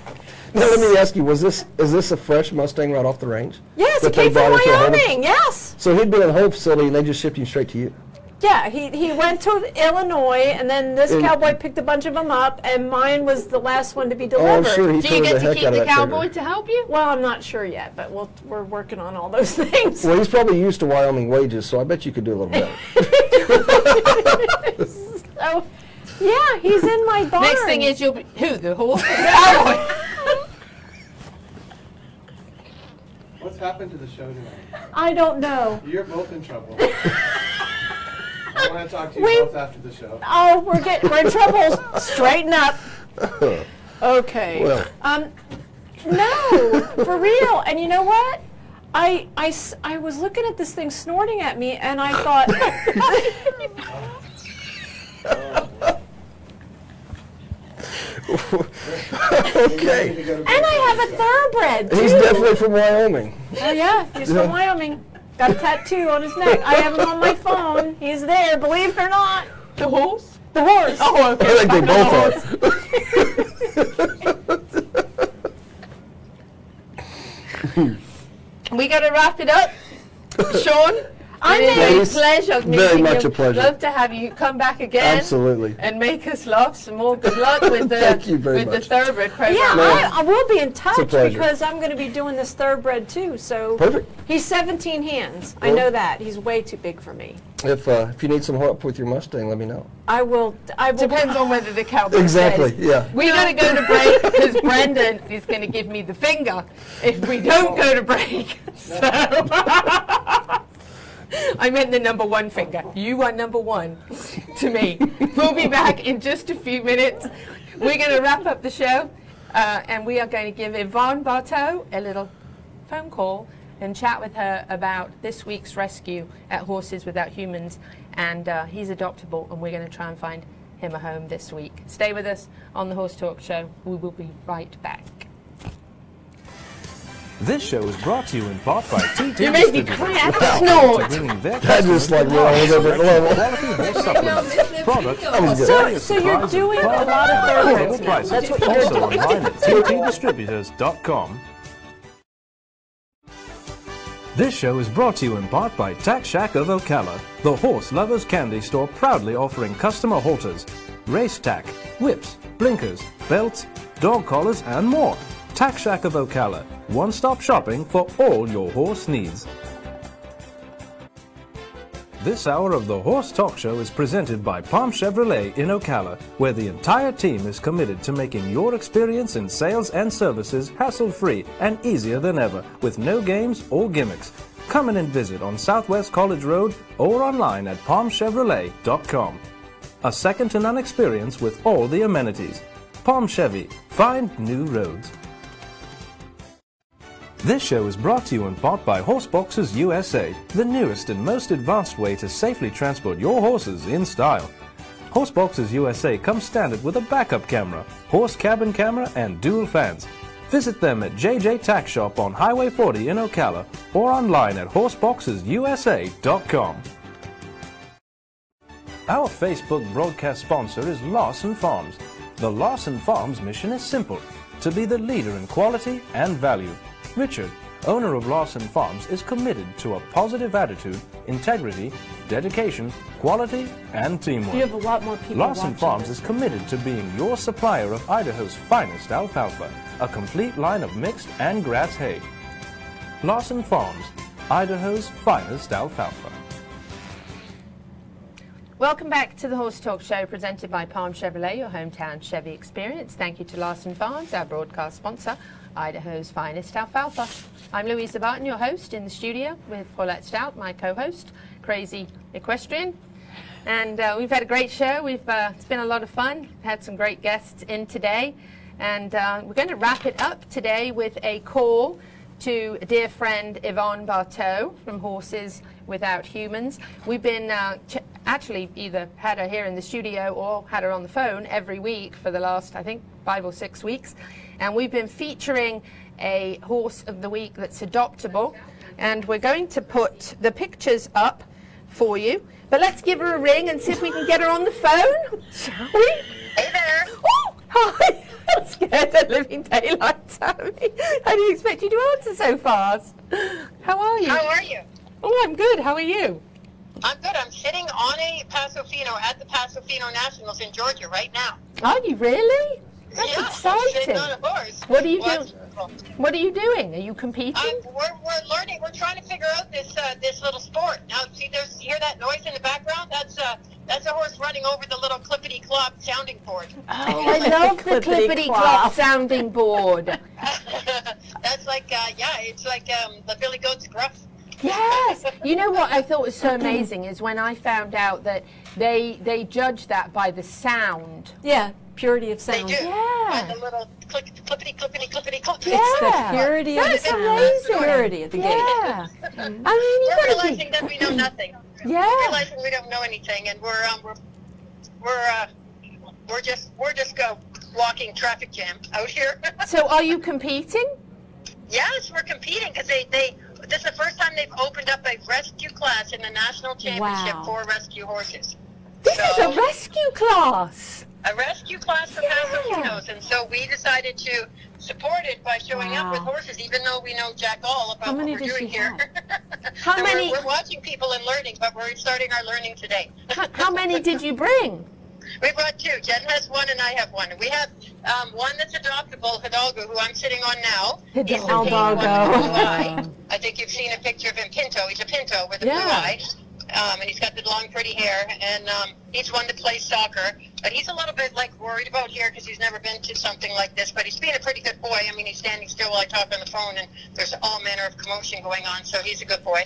Now let me ask you: Was this is this a fresh Mustang right off the range? Yes, That it came from brought into a home- Wyoming. Yes. So he'd been in a home facility and they just shipped him straight to you. Yeah, he, he went to Illinois, and then this And- cowboy picked a bunch of them up, and mine was the last one to be Oh, I'm delivered. sure he Do you get the to heck keep the cowboy trigger. to help you? Well, I'm not sure yet, but we'll, we're working on all those things. Well, he's probably used to Wyoming wages, so I bet you could do a little better. so, yeah, he's in my barn. Next thing is you'll be, who, the horse? cowboy? What's happened to the show tonight? I don't know. You're both in trouble. I want to talk to you We- both after the show. Oh, we're getting we're in trouble. Straighten up. Okay. Well. Um, no, for real. And you know what? I, I, I was looking at this thing snorting at me, and I thought. okay. And I have a thoroughbred too. He's definitely from Wyoming. Oh yeah, he's Yeah. from Wyoming. Got a tattoo on his neck. I have him on my phone. He's there, believe it or not. The horse? The horse. Oh, okay. I think they both are. We got to wrap it up. Shawn, I it is made- a pleasure Very meeting much you. a pleasure. Love to have you come back again. Absolutely. And make us laugh some more. Good luck with the Thank you very with much. the thoroughbred program. Yeah, I, I will be in touch because I'm going to be doing this thoroughbred too. So Perfect. he's 17 hands. I know that. He's way too big for me. If uh, if you need some help with your Mustang, let me know. I will. I will. Depends on whether the cowboy Exactly. says. Yeah. We got to go to break because Brendan is going to give me the finger if we don't go to break. So I meant the number one finger. You are number one to me. We'll be back in just a few minutes. We're going to wrap up the show uh, and we are going to give Yvonne Barteau a little phone call and chat with her about this week's rescue at Horses Without Humans. And uh, he's adoptable, and we're going to try and find him a home this week. Stay with us on the Horse Talk Show. We will be right back. This show is brought to you in part by TT You made me Distributors. cry out Proud snort. to bringing their That just like went on a different level. Quality horse supplements, products, That was good. So, so you're doing a lot of affordable prices. That's what you're also doing. online at ttdistributors.com. This show is brought to you in part by Tack Shack of Ocala, the horse lovers candy store proudly offering customer halters, race tack, whips, blinkers, belts, dog collars, and more. Tack Shack of Ocala, one-stop shopping for all your horse needs. This hour of the Horse Talk Show is presented by Palm Chevrolet in Ocala, where the entire team is committed to making your experience in sales and services hassle-free and easier than ever, with no games or gimmicks. Come in and visit on Southwest College Road or online at palmchevrolet.com. A second to none experience with all the amenities. Palm Chevy, find new roads. This show is brought to you in part by Horseboxes USA, the newest and most advanced way to safely transport your horses in style. Horseboxes USA comes standard with a backup camera, horse cabin camera, and dual fans. Visit them at JJ Tack Shop on Highway 40 in Ocala or online at horseboxesusa.com. Our Facebook broadcast sponsor is Lawson Farms. The Lawson Farms mission is simple to be the leader in quality and value. Richard, owner of Lawson Farms, is committed to a positive attitude, integrity, dedication, quality, and teamwork. You have a lot more people Lawson Farms is committed to being your supplier of Idaho's finest alfalfa, a complete line of mixed and grass hay. Lawson Farms, Idaho's finest alfalfa. Welcome back to the Horse Talk Show presented by Palm Chevrolet, your hometown Chevy experience. Thank you to Larson Farms, our broadcast sponsor, Idaho's finest alfalfa. I'm Louisa Barton, your host in the studio with Paulette Stout, my co-host, crazy equestrian. And uh, we've had a great show. We've uh, it's been a lot of fun. Had some great guests in today, and uh, we're going to wrap it up today with a call to dear friend Yvonne Barteau from Horses Without Humans. We've been uh, ch- actually either had her here in the studio or had her on the phone every week for the last, I think, five or six weeks. And we've been featuring a horse of the week that's adoptable. And we're going to put the pictures up for you. But let's give her a ring and see if we can get her on the phone, shall we? Hey there. Oh, hi. That scared the living daylights out of me. I didn't expect you to answer so fast. How are you? How are you? Oh, I'm good. How are you? I'm good. I'm sitting on a Paso Fino at the Paso Fino Nationals in Georgia right now. Are you really? That's yeah, I'm sitting exciting. on a horse. What are you Watch- doing? What are you doing? Are you competing? Um, we're, we're learning. We're trying to figure out this uh, this little sport. Now, see, there's you hear that noise in the background? That's uh, that's a horse running over the little clippity clop sounding board. Oh, I love the clippity clop sounding board. That's like uh, yeah, it's like um, the Billy Goat's gruff. Yes. You know what I thought was so amazing is when I found out that they they judge that by the sound. Yeah, purity of They sound. do. Yeah. By the little click, clippity clippity clippity clip. It's the purity of the sound. amazing. Purity at the gate. Yeah. I mean, we're realizing be. that we know nothing. Yeah. We're realizing we don't know anything, and we're um, we're we're uh, we're just we're just go walking traffic jam out here. So, are you competing? yes, we're competing because they they this is the first time they've opened up a rescue class in the national championship Wow. for rescue horses. This is a rescue class. A rescue class for Paso Finos, and so we decided to support it by showing up with horses, even though we know jack all about How what we're doing here. How So many- We're, we're watching people and learning, but we're starting our learning today. How, how many did you bring? We brought two. Jen has one and I have one. We have um, one that's adoptable, Hidalgo, who I'm sitting on now. He's the Hidalgo. one with the blue eye. I think you've seen a picture of him, Pinto. He's a Pinto with a blue Yeah. eye. Um, and he's got the long, pretty hair, and um, he's one that plays soccer. But he's a little bit like worried about here because he's never been to something like this. But he's being a pretty good boy. I mean, he's standing still while I talk on the phone, and there's all manner of commotion going on. So he's a good boy.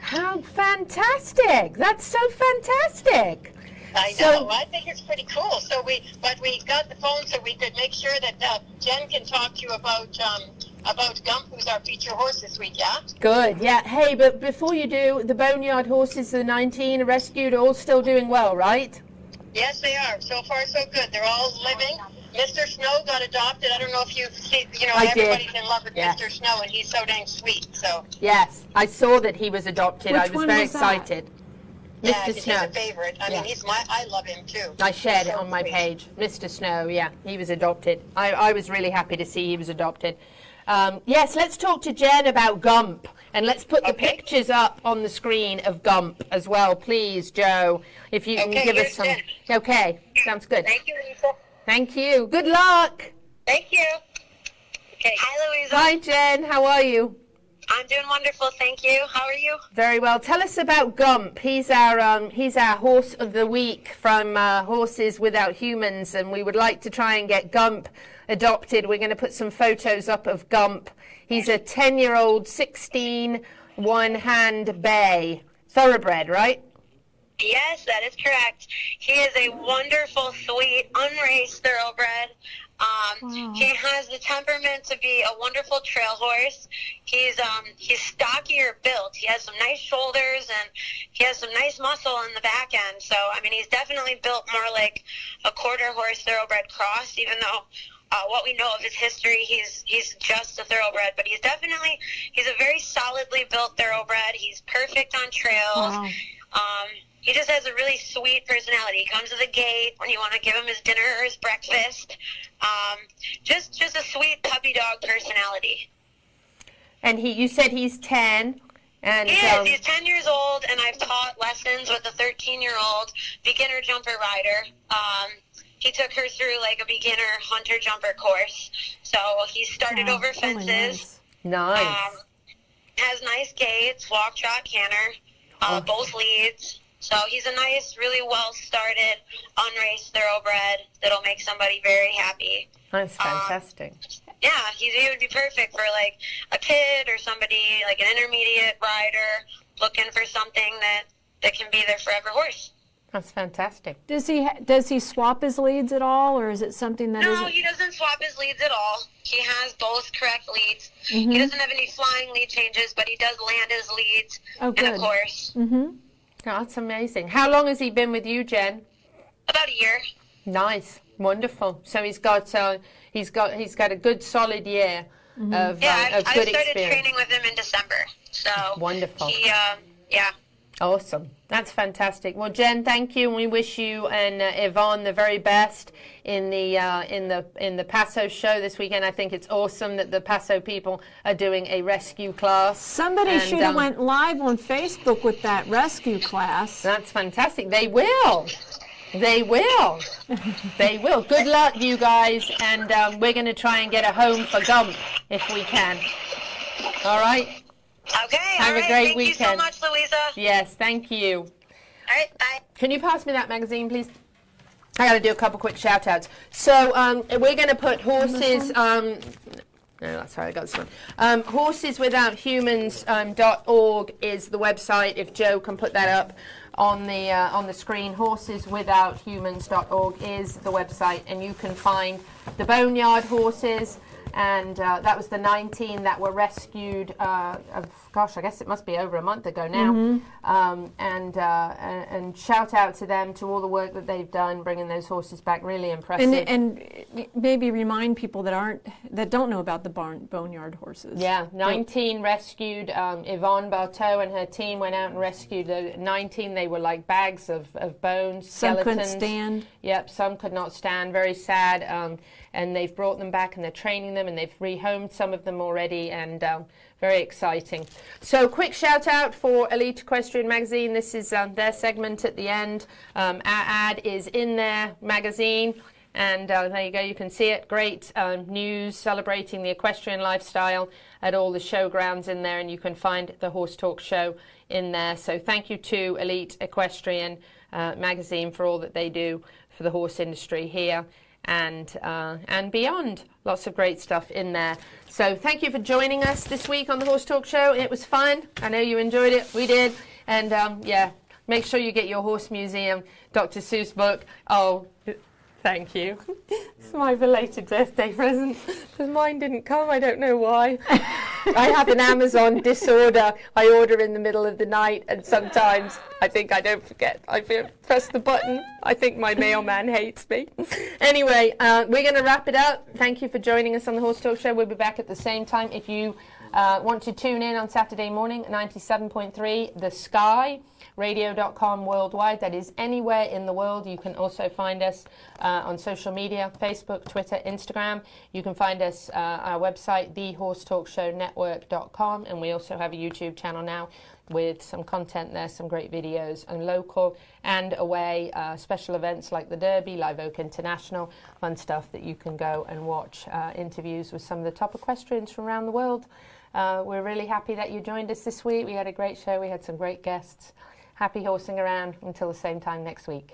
How fantastic! That's so fantastic. I So- know. I think it's pretty cool. So we, but we got the phone so we could make sure that uh, Jen can talk to you about um, about Gump, who's our feature horse this week, yeah? Good, yeah. Hey, but before you do, the Boneyard horses, the 19 rescued, are all still doing well, right? Yes, they are. So far, so good. They're all living. Mr. Snow got adopted. I don't know if you've seen, you know, I did. everybody's in love with Yes. Mr. Snow, and he's so dang sweet. So, Yes, I saw that he was adopted. I was one very was that? excited. yeah, Mr. 'cause he's Snow. a favorite. I Yeah. mean, he's my, I love him too. I shared it on my sweet. page. Mr. Snow, yeah, he was adopted. I, I was really happy to see he was adopted. Um, yes, let's talk to Jen about Gump. And let's put the pictures up on the screen of Gump as well, please, Joe. If you can give us some. Jen. Okay, sounds good. Thank you, Lisa. Thank you. Good luck. Thank you. Okay. Hi, Louisa. Hi, Jen. How are you? I'm doing wonderful, thank you. How are you? Very well. Tell us about Gump. He's our um, he's our horse of the week from uh, Horses Without Humans, and we would like to try and get Gump adopted. We're going to put some photos up of Gump. He's a 10-year-old, 16 one-hand bay thoroughbred, right? Yes, that is correct. He is a wonderful, sweet, unraced thoroughbred. Um, He has the temperament to be a wonderful trail horse. He's um, he's stockier built. He has some nice shoulders and he has some nice muscle in the back end. So I mean, he's definitely built more like a quarter horse thoroughbred cross. Even though uh, what we know of his history, he's he's just a thoroughbred, but he's definitely he's a very solidly built thoroughbred. He's perfect on trails. Wow. Um, he just has a really sweet personality. He comes to the gate when you want to give him his dinner or his breakfast. Um, just just a sweet puppy dog personality. And he, you said he's 10, and He is. um, He's 10 years old, and I've taught lessons with a 13 year old beginner jumper rider. Um, he took her through like a beginner hunter jumper course. So he started Wow, over really fences. nice. Um, has nice gates, walk, trot, canter, uh, both leads. So he's a nice, really well started, unraced thoroughbred that'll make somebody very happy. that's fantastic. Yeah, he's, he would be perfect for like a kid or somebody like an intermediate rider looking for something that that can be their forever horse. That's fantastic. Does he does he swap his leads at all, or is it something that No, not he doesn't swap his leads at all. He has both correct leads. Mhm. He doesn't have any flying lead changes, but he does land his leads Oh, in a good. course. Mm-hmm. Oh, that's amazing. How long has he been with you, Jen? About a year. Nice, wonderful. So he's got uh, he's got he's got a good solid year of, Yeah, uh, I, of I good started experience. training with him in December. So Wonderful. He, uh, yeah. Awesome. That's fantastic. Well, Jen, thank you, and we wish you and uh, Yvonne the very best in the uh, in the in the Paso show this weekend. I think it's awesome that the Paso people are doing a rescue class. Somebody should have um, went live on Facebook with that rescue class. That's fantastic. They will. They will. they will. Good luck, you guys, and um, we're going to try and get a home for Gump if we can. All right. Okay. Have all a right. great Thank weekend. you so much, Louisa. Yes, thank you. All right. Bye. Can you pass me that magazine, please? I got to do a couple quick shout outs. So um, we're going to put horses. Um, no, sorry, I got this one. Um, horseswithouthumans.org dot org is the website. If Joe can put that up on the uh, on the screen, horseswithouthumans.org is the website, and you can find the boneyard horses. And uh, that was the 19 that were rescued. Uh, of, gosh, I guess it must be over a month ago now. Mhm. Um, and, uh, and and shout out to them to all the work that they've done bringing those horses back. Really impressive. And, and maybe remind people that aren't that don't know about the barn, boneyard horses. Yeah, 19 rescued. Um, Yvonne Barteau and her team went out and rescued the 19. They were like bags of, of bones, Some couldn't stand. Yep, some could not stand. Very sad. Um, and they've brought them back and they're training them and they've rehomed some of them already and um, very exciting. So, quick shout out for Elite Equestrian Magazine. This is um, their segment at the end. Um, our ad is in their magazine. And uh, there you go, you can see it. Great um, news celebrating the equestrian lifestyle at all the showgrounds in there, and you can find the Horse Talk show in there. So, thank you to Elite Equestrian uh, Magazine for all that they do for the horse industry here and uh, and beyond. Lots of great stuff in there. So thank you for joining us this week on the Horse Talk Show. It was fun. I know you enjoyed it. We did. And um, yeah, make sure you get your Horse Museum Dr. Seuss book. Oh, Thank you. It's my belated birthday present. Because mine didn't come, I don't know why. I have an Amazon disorder. I order in the middle of the night, and sometimes I think I don't forget. I press the button. I think my mailman hates me. Anyway, uh, we're going to wrap it up. Thank you for joining us on the Horse Talk Show. We'll be back at the same time. If you uh, want to tune in on Saturday morning, 97.3 The Sky, radio.com worldwide. That is anywhere in the world. You can also find us uh, on social media Facebook, Twitter, Instagram. You can find us uh, our website, thehorsetalkshownetwork.com, and we also have a YouTube channel now with some content there, some great videos, and local and away uh, special events like the Derby, Live Oak International, fun stuff that you can go and watch uh, interviews with some of the top equestrians from around the world. Uh, we're really happy that you joined us this week. We had a great show, we had some great guests. Happy horsing around until the same time next week.